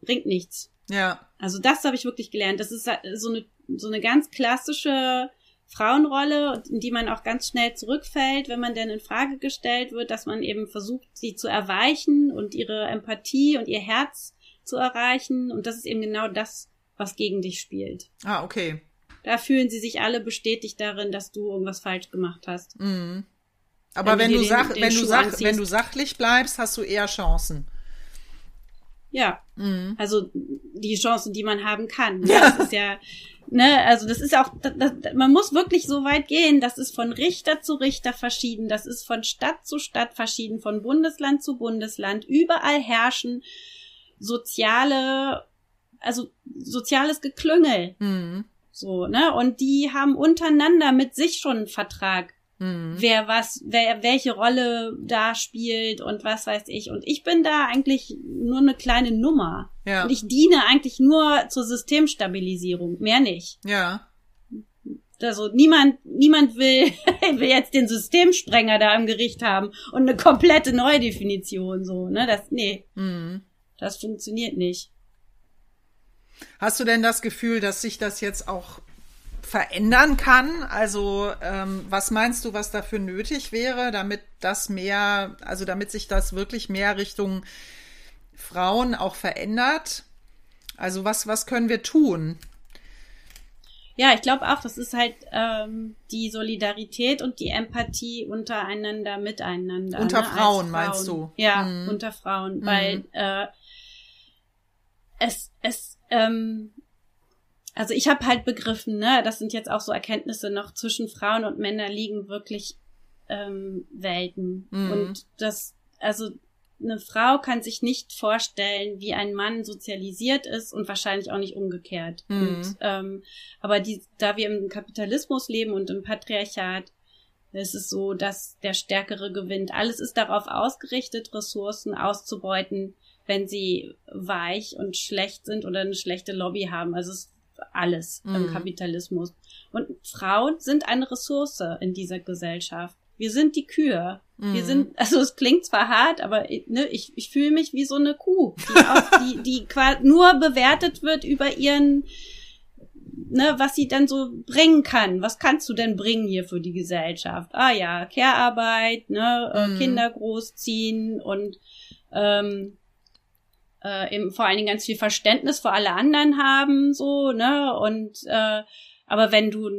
bringt nichts. Ja. Also das habe ich wirklich gelernt. Das ist so eine, so eine ganz klassische Frauenrolle, in die man auch ganz schnell zurückfällt, wenn man denn in Frage gestellt wird, dass man eben versucht, sie zu erweichen und ihre Empathie und ihr Herz zu erreichen. Und das ist eben genau das, was gegen dich spielt. Ah, okay. Da fühlen sie sich alle bestätigt darin, dass du irgendwas falsch gemacht hast. Mhm. Aber Wenn wenn, du den- sach den wenn, du sach anziehst. wenn du sachlich bleibst, hast du eher Chancen. Ja, Mhm. also die Chancen, die man haben kann. Ja. Das ist ja, ne, also das ist auch, das, das, man muss wirklich so weit gehen, das ist von Richter zu Richter verschieden, das ist von Stadt zu Stadt verschieden, von Bundesland zu Bundesland. Überall herrschen soziale, also soziales Geklüngel. Mhm. So, ne? Und die haben untereinander mit sich schon einen Vertrag Mhm. wer was, wer welche Rolle da spielt und was weiß ich. Und ich bin da eigentlich nur eine kleine Nummer. Ja. Und ich diene eigentlich nur zur Systemstabilisierung, mehr nicht. Ja. Also niemand, niemand will, <laughs> will jetzt den Systemsprenger da im Gericht haben und eine komplette Neudefinition so, ne? Das, nee, Mhm. das funktioniert nicht. Hast du denn das Gefühl, dass sich das jetzt auch verändern kann? Also ähm, was meinst du, was dafür nötig wäre, damit das mehr, also damit sich das wirklich mehr Richtung Frauen auch verändert? Also was, was können wir tun? Ja, ich glaube auch, das ist halt ähm, die Solidarität und die Empathie untereinander, miteinander. Unter ne, als Frauen, meinst du? Ja, Mhm. unter Frauen, Mhm. weil äh, es, es, ähm, also ich habe halt begriffen, ne, das sind jetzt auch so Erkenntnisse noch zwischen Frauen und Männern liegen wirklich ähm, Welten. Mhm. Und das, also eine Frau kann sich nicht vorstellen, wie ein Mann sozialisiert ist und wahrscheinlich auch nicht umgekehrt. Mhm. Und, ähm, aber die, da wir im Kapitalismus leben und im Patriarchat, ist es so, dass der Stärkere gewinnt. Alles ist darauf ausgerichtet, Ressourcen auszubeuten, wenn sie weich und schlecht sind oder eine schlechte Lobby haben. Also es alles Mhm. im Kapitalismus. Und Frauen sind eine Ressource in dieser Gesellschaft. Wir sind die Kühe. Wir Mhm. sind, also es klingt zwar hart, aber ne, ich, ich fühle mich wie so eine Kuh, die, auf, die, <laughs> die qua- nur bewertet wird über ihren, ne, was sie dann so bringen kann. Was kannst du denn bringen hier für die Gesellschaft? Ah ja, Care-Arbeit, ne, äh, Mhm. Kinder großziehen und ähm, äh, eben vor allen Dingen ganz viel Verständnis für alle anderen haben, so, ne, und äh, aber wenn du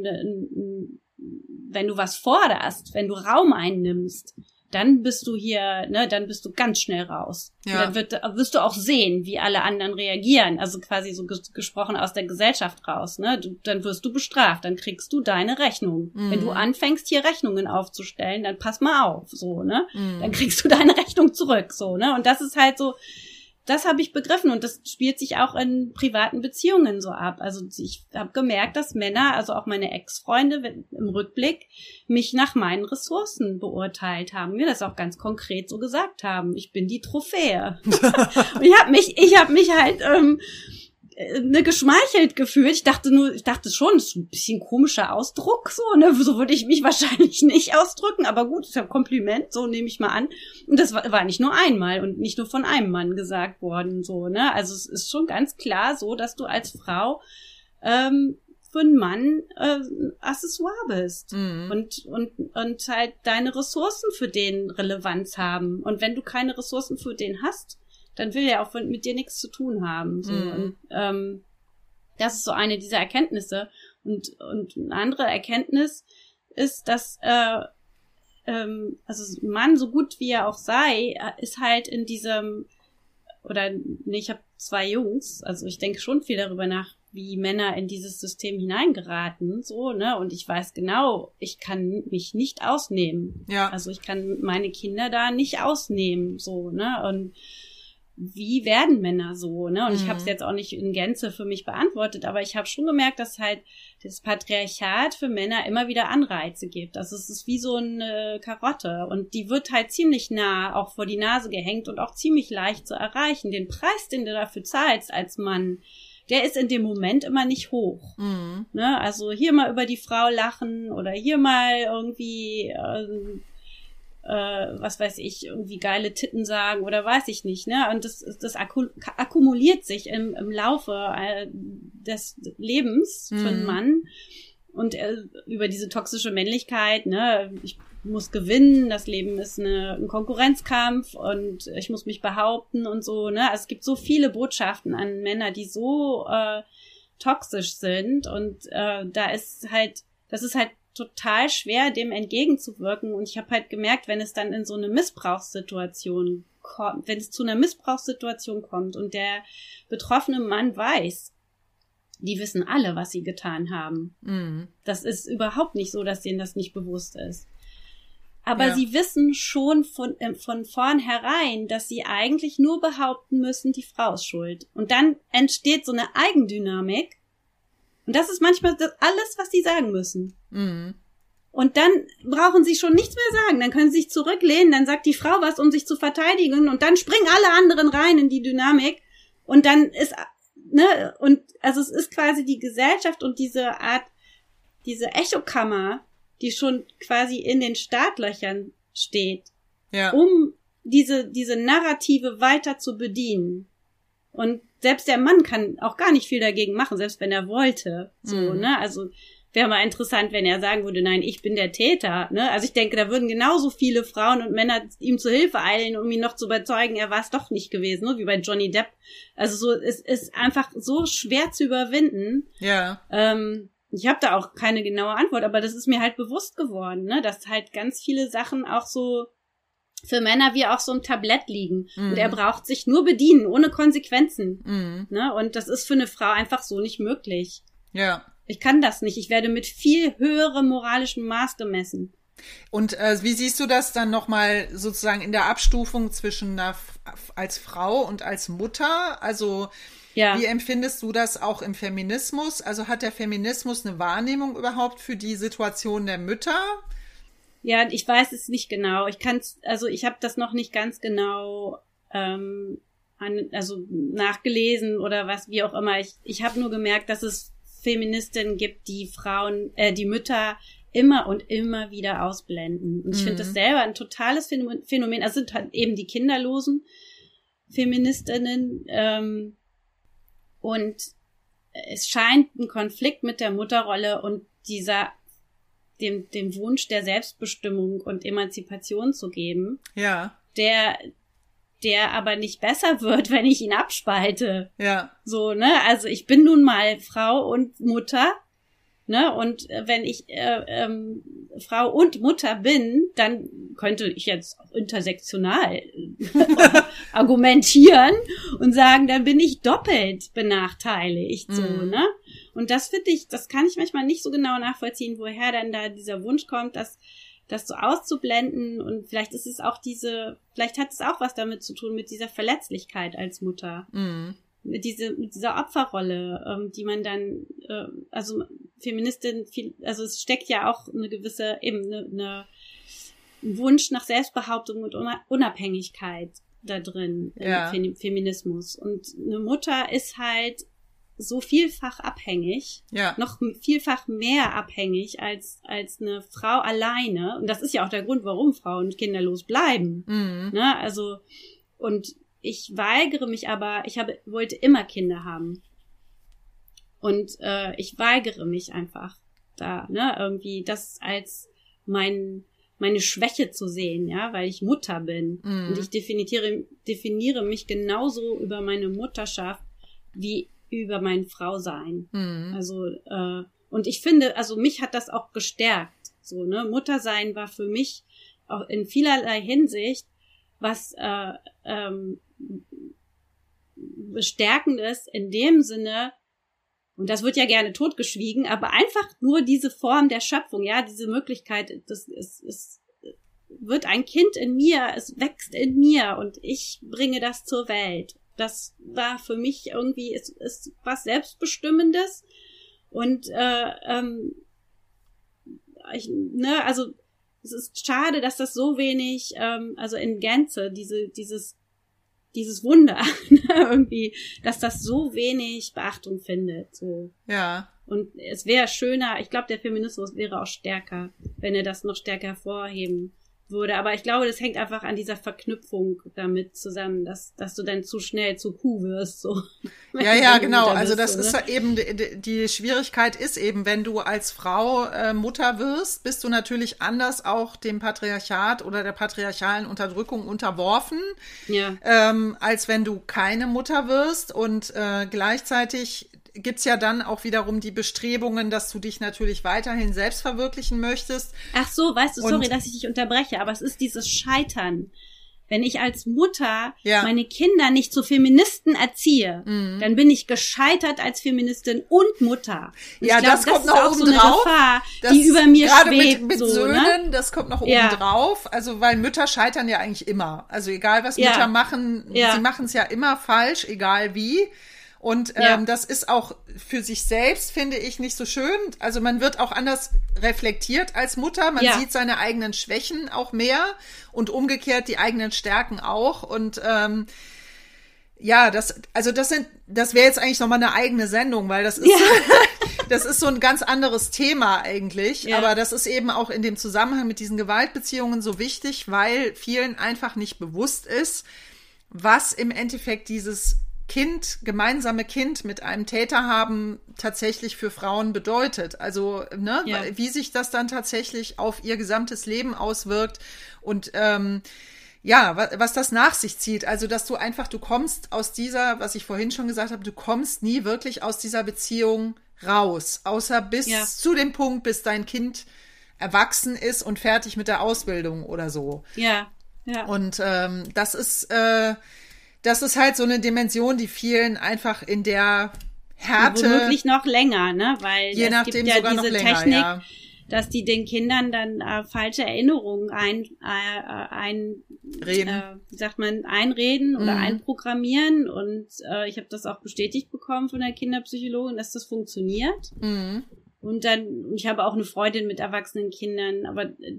wenn du was forderst, wenn du Raum einnimmst, dann bist du hier, ne, dann bist du ganz schnell raus. Ja. Und dann wird, wirst du auch sehen, wie alle anderen reagieren. Also quasi so ges gesprochen aus der Gesellschaft raus, ne? Du, dann wirst du bestraft, dann kriegst du deine Rechnung. Mhm. Wenn du anfängst, hier Rechnungen aufzustellen, dann pass mal auf, so, ne? Mhm. Dann kriegst du deine Rechnung zurück, so, ne? Und das ist halt so, das habe ich begriffen und das spielt sich auch in privaten Beziehungen so ab. Also ich habe gemerkt, dass Männer, also auch meine Ex-Freunde im Rückblick, mich nach meinen Ressourcen beurteilt haben, mir das auch ganz konkret so gesagt haben. Ich bin die Trophäe. <laughs> ich habe mich, ich habe mich halt ähm, äh, ne geschmeichelt gefühlt. Ich dachte nur, ich dachte schon, ist ein bisschen komischer Ausdruck, so, ne? So würde ich mich <laughs> wahrscheinlich nicht ausdrücken, aber gut, ist ja ein Kompliment, so nehme ich mal an. Und das war, war nicht nur einmal und nicht nur von einem Mann gesagt worden, so, ne? Also es ist schon ganz klar so, dass du als Frau ähm, für einen Mann äh, Accessoire bist. Mhm. Und, und, und halt deine Ressourcen für den Relevanz haben. Und wenn du keine Ressourcen für den hast, dann will er auch mit dir nichts zu tun haben. So. Mhm. Und, ähm, das ist so eine dieser Erkenntnisse. Und, und eine andere Erkenntnis ist, dass äh, ähm, also Mann, so gut wie er auch sei, äh, ist halt in diesem oder nee, ich habe zwei Jungs, also ich denke schon viel darüber nach, wie Männer in dieses System hineingeraten, so, ne? Und ich weiß genau, ich kann mich nicht ausnehmen. Ja. Also ich kann meine Kinder da nicht ausnehmen, so, ne? Und wie werden Männer so, ne? Und mhm. ich habe es jetzt auch nicht in Gänze für mich beantwortet, aber ich habe schon gemerkt, dass halt das Patriarchat für Männer immer wieder Anreize gibt. Also es ist wie so eine Karotte und die wird halt ziemlich nah auch vor die Nase gehängt und auch ziemlich leicht zu erreichen. Den Preis, den du dafür zahlst als Mann, der ist in dem Moment immer nicht hoch. Mhm. Ne? Also hier mal über die Frau lachen oder hier mal irgendwie äh, äh, was weiß ich, irgendwie geile Titten sagen oder weiß ich nicht, ne? Und das, das akkumuliert sich im, im Laufe äh, des Lebens mhm. für einen Mann. Und äh, über diese toxische Männlichkeit, ne, ich muss gewinnen, das Leben ist eine, ein Konkurrenzkampf und ich muss mich behaupten und so, ne? Also es gibt so viele Botschaften an Männer, die so äh, toxisch sind und äh, da ist halt, das ist halt total schwer, dem entgegenzuwirken. Und ich habe halt gemerkt, wenn es dann in so eine Missbrauchssituation kommt, wenn es zu einer Missbrauchssituation kommt und der betroffene Mann weiß, die wissen alle, was sie getan haben. Mhm. Das ist überhaupt nicht so, dass denen das nicht bewusst ist. Aber ja. sie wissen schon von, äh, von vornherein, dass sie eigentlich nur behaupten müssen, die Frau ist schuld. Und dann entsteht so eine Eigendynamik, und das ist manchmal das alles, was sie sagen müssen. Mhm. Und dann brauchen sie schon nichts mehr sagen. Dann können sie sich zurücklehnen, dann sagt die Frau was, um sich zu verteidigen, und dann springen alle anderen rein in die Dynamik. Und dann ist, ne, und also es ist quasi die Gesellschaft und diese Art, diese Echokammer, die schon quasi in den Startlöchern steht, ja. um diese, diese Narrative weiter zu bedienen. Und selbst der Mann kann auch gar nicht viel dagegen machen, selbst wenn er wollte. So, mhm. ne? Also wäre mal interessant, wenn er sagen würde, nein, ich bin der Täter. Ne? Also ich denke, da würden genauso viele Frauen und Männer ihm zu Hilfe eilen, um ihn noch zu überzeugen, er war es doch nicht gewesen, ne? wie bei Johnny Depp. Also so, es ist einfach so schwer zu überwinden. Ja. Ähm, ich habe da auch keine genaue Antwort, aber das ist mir halt bewusst geworden, ne? dass halt ganz viele Sachen auch so für Männer wie auch so ein Tablett liegen. Mhm. Und er braucht sich nur bedienen, ohne Konsequenzen. Mhm. Ne? Und das ist für eine Frau einfach so nicht möglich. Ja. Ich kann das nicht. Ich werde mit viel höherem moralischem Maß gemessen. Und äh, wie siehst du das dann nochmal sozusagen in der Abstufung zwischen einer, als Frau und als Mutter? Also ja. wie empfindest du das auch im Feminismus? Also hat der Feminismus eine Wahrnehmung überhaupt für die Situation der Mütter? Ja, ich weiß es nicht genau. Ich kann also ich habe das noch nicht ganz genau ähm, an, also nachgelesen oder was, wie auch immer. Ich, ich habe nur gemerkt, dass es Feministinnen gibt, die Frauen, äh, die Mütter immer und immer wieder ausblenden. Und ich mhm. finde das selber ein totales Phänomen. Also sind halt eben die kinderlosen Feministinnen. Ähm, und es scheint ein Konflikt mit der Mutterrolle und dieser dem, dem Wunsch der Selbstbestimmung und Emanzipation zu geben. Ja. Der, der aber nicht besser wird, <laughs> wenn ich ihn abspalte. Ja. So, ne? Also ich bin nun mal Frau und Mutter, ne? Und äh, wenn ich äh, ähm, Frau und Mutter bin, dann könnte ich jetzt auch intersektional <laughs> argumentieren und sagen, dann bin ich doppelt benachteiligt, so, mm. ne? Und das finde ich, das kann ich manchmal nicht so genau nachvollziehen, woher dann da dieser Wunsch kommt, dass das so auszublenden und vielleicht ist es auch diese, vielleicht hat es auch was damit zu tun mit dieser Verletzlichkeit als Mutter. Mm. Mit, diese, mit dieser Opferrolle, ähm, die man dann, äh, also Feministin, viel, also es steckt ja auch eine gewisse, eben eine, eine Wunsch nach Selbstbehauptung und Unabhängigkeit da drin ja. im Feminismus. Und eine Mutter ist halt so vielfach abhängig, ja. noch vielfach mehr abhängig als, als eine Frau alleine. Und das ist ja auch der Grund, warum Frauen kinderlos bleiben. Mhm. Ne? Also, und ich weigere mich aber, ich habe, wollte immer Kinder haben. Und äh, ich weigere mich einfach da, ne, irgendwie das als mein, meine Schwäche zu sehen, ja, weil ich Mutter bin. Mhm. Und ich definiere, definiere mich genauso über meine Mutterschaft wie über mein Frausein. Mhm. Also, äh, und ich finde, also mich hat das auch gestärkt. So, ne? Muttersein war für mich auch in vielerlei Hinsicht was äh, ähm, Bestärkendes in dem Sinne, Und das wird ja gerne totgeschwiegen, aber einfach nur diese Form der Schöpfung, ja, diese Möglichkeit, das ist, ist wird ein Kind in mir, es wächst in mir und ich bringe das zur Welt. Das war für mich irgendwie, es ist was Selbstbestimmendes und äh, ähm, ich, ne, also es ist schade, dass das so wenig, ähm, also in Gänze, diese, dieses, dieses Wunder <laughs> irgendwie, dass das so wenig Beachtung findet. So. Ja. Und es wäre schöner, ich glaube, der Feminismus wäre auch stärker, wenn er das noch stärker hervorheben würde. Aber ich glaube, das hängt einfach an dieser Verknüpfung damit zusammen, dass, dass du dann zu schnell zu Kuh wirst. So. <laughs> Ja, ja, genau. Also das so, ist ne? eben die, die, Schwierigkeit ist eben, wenn du als Frau äh, Mutter wirst, bist du natürlich anders auch dem Patriarchat oder der patriarchalen Unterdrückung unterworfen, ja. ähm, als wenn du keine Mutter wirst und äh, gleichzeitig gibt's ja dann auch wiederum die Bestrebungen, dass du dich natürlich weiterhin selbst verwirklichen möchtest. Ach so, weißt du, sorry, Und, dass ich dich unterbreche, aber es ist dieses Scheitern. Wenn ich als Mutter ja. meine Kinder nicht zu Feministen erziehe, mhm. dann bin ich gescheitert als Feministin und Mutter. Und ja, glaub, das, das kommt noch oben so drauf. Gefahr, die über mir gerade schwebt. Mit, mit so, Söhnen, ne? das kommt noch oben ja. drauf. Also, weil Mütter scheitern ja eigentlich immer. Also, egal was ja. Mütter machen, sie machen es ja immer falsch, egal wie. Und ähm, ja. das ist auch für sich selbst, finde ich, nicht so schön. Also man wird auch anders reflektiert als Mutter. Man ja. sieht seine eigenen Schwächen auch mehr und umgekehrt die eigenen Stärken auch. Und ähm, ja, das, also das sind, das wäre jetzt eigentlich nochmal eine eigene Sendung, weil das ist, ja. <laughs> das ist so ein ganz anderes Thema eigentlich. Ja. Aber das ist eben auch in dem Zusammenhang mit diesen Gewaltbeziehungen so wichtig, weil vielen einfach nicht bewusst ist, was im Endeffekt dieses Kind, gemeinsame Kind mit einem Täter haben, tatsächlich für Frauen bedeutet. Also, ne, ja. wie sich das dann tatsächlich auf ihr gesamtes Leben auswirkt und ähm, ja, was, was das nach sich zieht. Also, dass du einfach, du kommst aus dieser, was ich vorhin schon gesagt habe, du kommst nie wirklich aus dieser Beziehung raus, außer bis ja. zu dem Punkt, bis dein Kind erwachsen ist und fertig mit der Ausbildung oder so. Ja, ja. Und ähm, das ist äh, das ist halt so eine Dimension, die vielen einfach in der Härte. Womöglich noch länger, ne? Weil je nachdem gibt ja sogar diese noch länger, Technik, ja. dass die den Kindern dann äh, falsche Erinnerungen ein, äh, ein Reden. Äh, wie sagt man, einreden oder Mhm. einprogrammieren. Und äh, ich habe das auch bestätigt bekommen von der Kinderpsychologin, dass das funktioniert. Mhm. Und dann, ich habe auch eine Freundin mit erwachsenen Kindern, aber äh,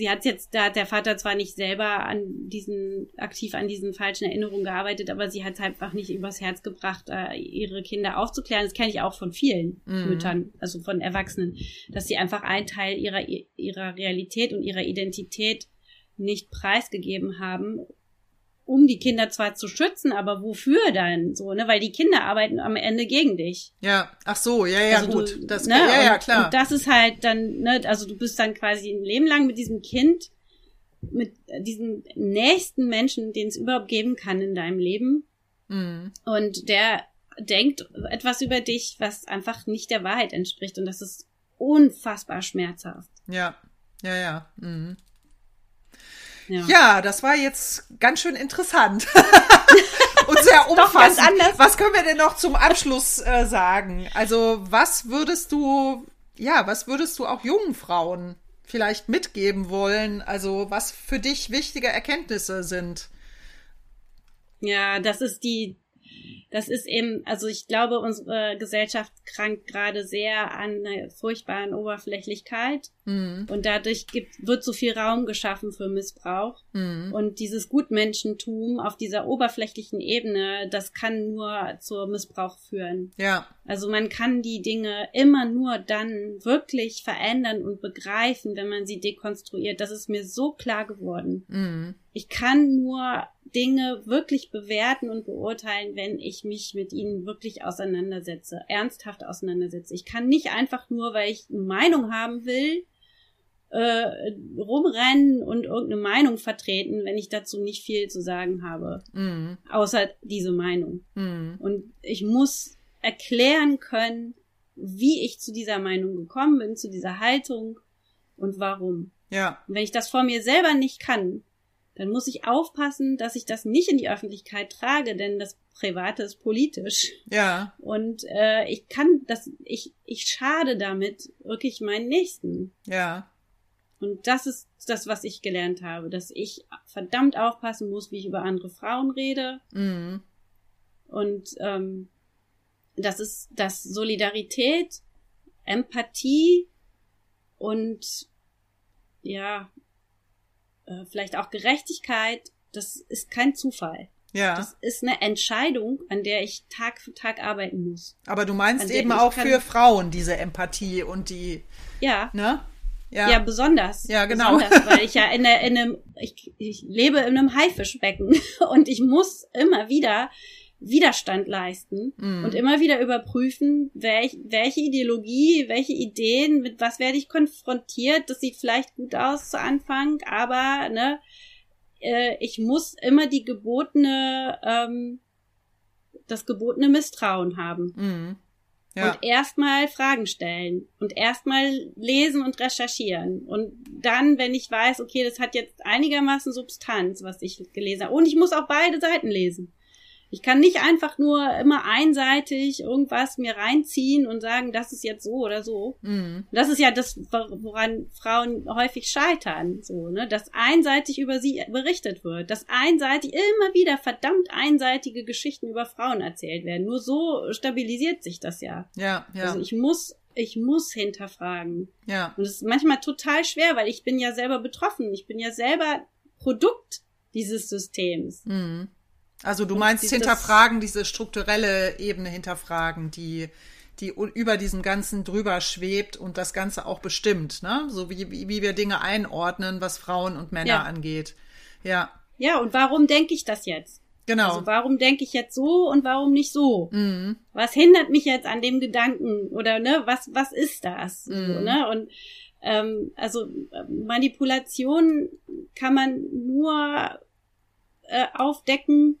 sie hat jetzt, da hat der Vater zwar nicht selber an diesen, aktiv an diesen falschen Erinnerungen gearbeitet, aber sie hat es einfach nicht übers Herz gebracht, äh, ihre Kinder aufzuklären. Das kenne ich auch von vielen Mhm. Müttern, also von Erwachsenen, dass sie einfach einen Teil ihrer, ihrer Realität und ihrer Identität nicht preisgegeben haben, um die Kinder zwar zu schützen, aber wofür dann so, ne? Weil die Kinder arbeiten am Ende gegen dich. Ja, ach so, ja, ja, Also gut. Du, das, ne? ja, ja, und, klar. Und das ist halt dann, ne, also du bist dann quasi ein Leben lang mit diesem Kind, mit diesem nächsten Menschen, den es überhaupt geben kann in deinem Leben. Mhm. Und der denkt etwas über dich, was einfach nicht der Wahrheit entspricht. Und das ist unfassbar schmerzhaft. Ja, ja, ja. Mhm. Ja. Ja, das war jetzt ganz schön interessant. <laughs> Und sehr <laughs> umfassend. Was können wir denn noch zum Abschluss äh, sagen? Also, was würdest du, ja, was würdest du auch jungen Frauen vielleicht mitgeben wollen? Also, was für dich wichtige Erkenntnisse sind? Ja, das ist die, das ist eben, also ich glaube, unsere Gesellschaft krankt gerade sehr an einer furchtbaren Oberflächlichkeit Mhm. und dadurch gibt, wird so viel Raum geschaffen für Missbrauch. Mhm. Und dieses Gutmenschentum auf dieser oberflächlichen Ebene, das kann nur zu Missbrauch führen. Ja, Also man kann die Dinge immer nur dann wirklich verändern und begreifen, wenn man sie dekonstruiert. Das ist mir so klar geworden. mhm. Ich kann nur Dinge wirklich bewerten und beurteilen, wenn ich mich mit ihnen wirklich auseinandersetze, ernsthaft auseinandersetze. Ich kann nicht einfach nur, weil ich eine Meinung haben will, äh, rumrennen und irgendeine Meinung vertreten, wenn ich dazu nicht viel zu sagen habe, Mhm. außer diese Meinung. Mhm. Und ich muss erklären können, wie ich zu dieser Meinung gekommen bin, zu dieser Haltung und warum. ja, Und wenn ich das vor mir selber nicht kann, dann muss ich aufpassen, dass ich das nicht in die Öffentlichkeit trage, denn das Private ist politisch. Ja. Und äh, ich kann das, ich, ich schade damit wirklich meinen Nächsten. Ja. Und das ist das, was ich gelernt habe, dass ich verdammt aufpassen muss, wie ich über andere Frauen rede. Mhm. Und ähm, das ist, dass Solidarität, Empathie und ja, äh, vielleicht auch Gerechtigkeit, das ist kein Zufall. Ja. Das ist eine Entscheidung, an der ich Tag für Tag arbeiten muss. Aber du meinst eben auch für Frauen diese Empathie und die, Ja, ne? ja, besonders. Ja, genau. Besonders, <laughs> weil ich ja in, der, in einem, ich, ich lebe in einem Haifischbecken <laughs> und ich muss immer wieder Widerstand leisten Mhm. und immer wieder überprüfen, welch, welche Ideologie, welche Ideen, mit was werde ich konfrontiert. Das sieht vielleicht gut aus zu Anfang, aber ne, äh, ich muss immer die gebotene, ähm, das gebotene Misstrauen haben Mhm. Ja. und erstmal Fragen stellen und erstmal lesen und recherchieren und dann, wenn ich weiß, okay, das hat jetzt einigermaßen Substanz, was ich gelesen habe und ich muss auch beide Seiten lesen. Ich kann nicht einfach nur immer einseitig irgendwas mir reinziehen und sagen, das ist jetzt so oder so. Mhm. Das ist ja das, woran Frauen häufig scheitern, so, ne, dass einseitig über sie berichtet wird, dass einseitig immer wieder verdammt einseitige Geschichten über Frauen erzählt werden. Nur so stabilisiert sich das ja. Ja, ja, Also ich muss, ich muss hinterfragen. ja. Und es ist manchmal total schwer, weil ich bin ja selber betroffen. Ich bin ja selber Produkt dieses Systems. Mhm. Also du meinst dieses- hinterfragen, diese strukturelle Ebene hinterfragen, die, die über diesem Ganzen drüber schwebt und das Ganze auch bestimmt, ne? So wie, wie wie wir Dinge einordnen, was Frauen und Männer Ja. angeht. Ja, Ja, und warum denke ich das jetzt? genau. Also warum denke ich jetzt so und warum nicht so? mhm. was hindert mich jetzt an dem Gedanken oder ne, was, was ist das? So, Mhm. ne? Und ähm, also Manipulation kann man nur äh, aufdecken,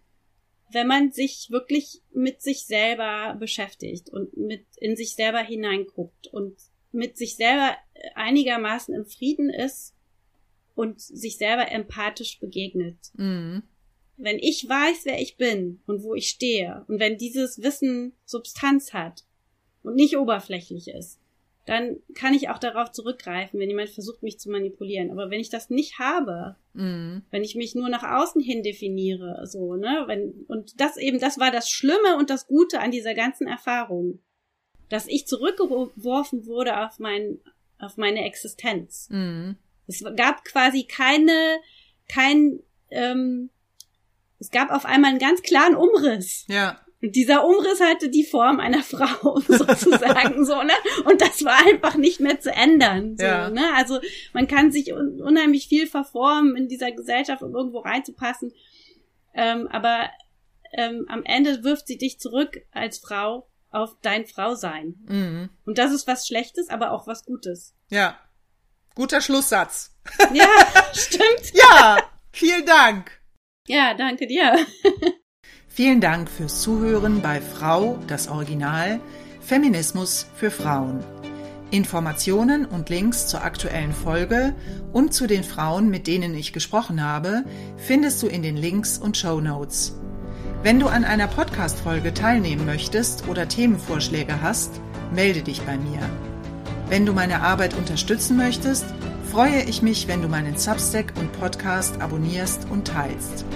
wenn man sich wirklich mit sich selber beschäftigt und mit in sich selber hineinguckt und mit sich selber einigermaßen im Frieden ist und sich selber empathisch begegnet Mhm. wenn ich weiß, wer ich bin und wo ich stehe und wenn dieses Wissen Substanz hat und nicht oberflächlich ist, dann kann ich auch darauf zurückgreifen, wenn jemand versucht, mich zu manipulieren. Aber wenn ich das nicht habe, Mhm. wenn ich mich nur nach außen hin definiere, so, ne, wenn, und das eben, das war das Schlimme und das Gute an dieser ganzen Erfahrung, dass ich zurückgeworfen wurde auf mein, auf meine Existenz. Mhm. Es gab quasi keine, kein, ähm, es gab auf einmal einen ganz klaren Umriss. Ja, dieser Umriss hatte die Form einer <laughs> Frau <laughs> sozusagen so, ne? Und das war einfach nicht mehr zu ändern. So, Ja. ne? Also man kann sich un unheimlich viel verformen in dieser Gesellschaft, um irgendwo reinzupassen. Ähm, aber ähm, am Ende wirft sie dich zurück als Frau auf dein Frausein. mhm. Und das ist was Schlechtes, aber auch was Gutes. ja. Guter Schlusssatz. Ja, <laughs> stimmt. Ja, vielen Dank. Ja, danke dir. Vielen Dank fürs Zuhören bei Frau, das Original, Feminismus für Frauen. Informationen und Links zur aktuellen Folge und zu den Frauen, mit denen ich gesprochen habe, findest du in den Links und Show Notes. Wenn du an einer Podcast-Folge teilnehmen möchtest oder Themenvorschläge hast, melde dich bei mir. Wenn du meine Arbeit unterstützen möchtest, freue ich mich, wenn du meinen Substack und Podcast abonnierst und teilst.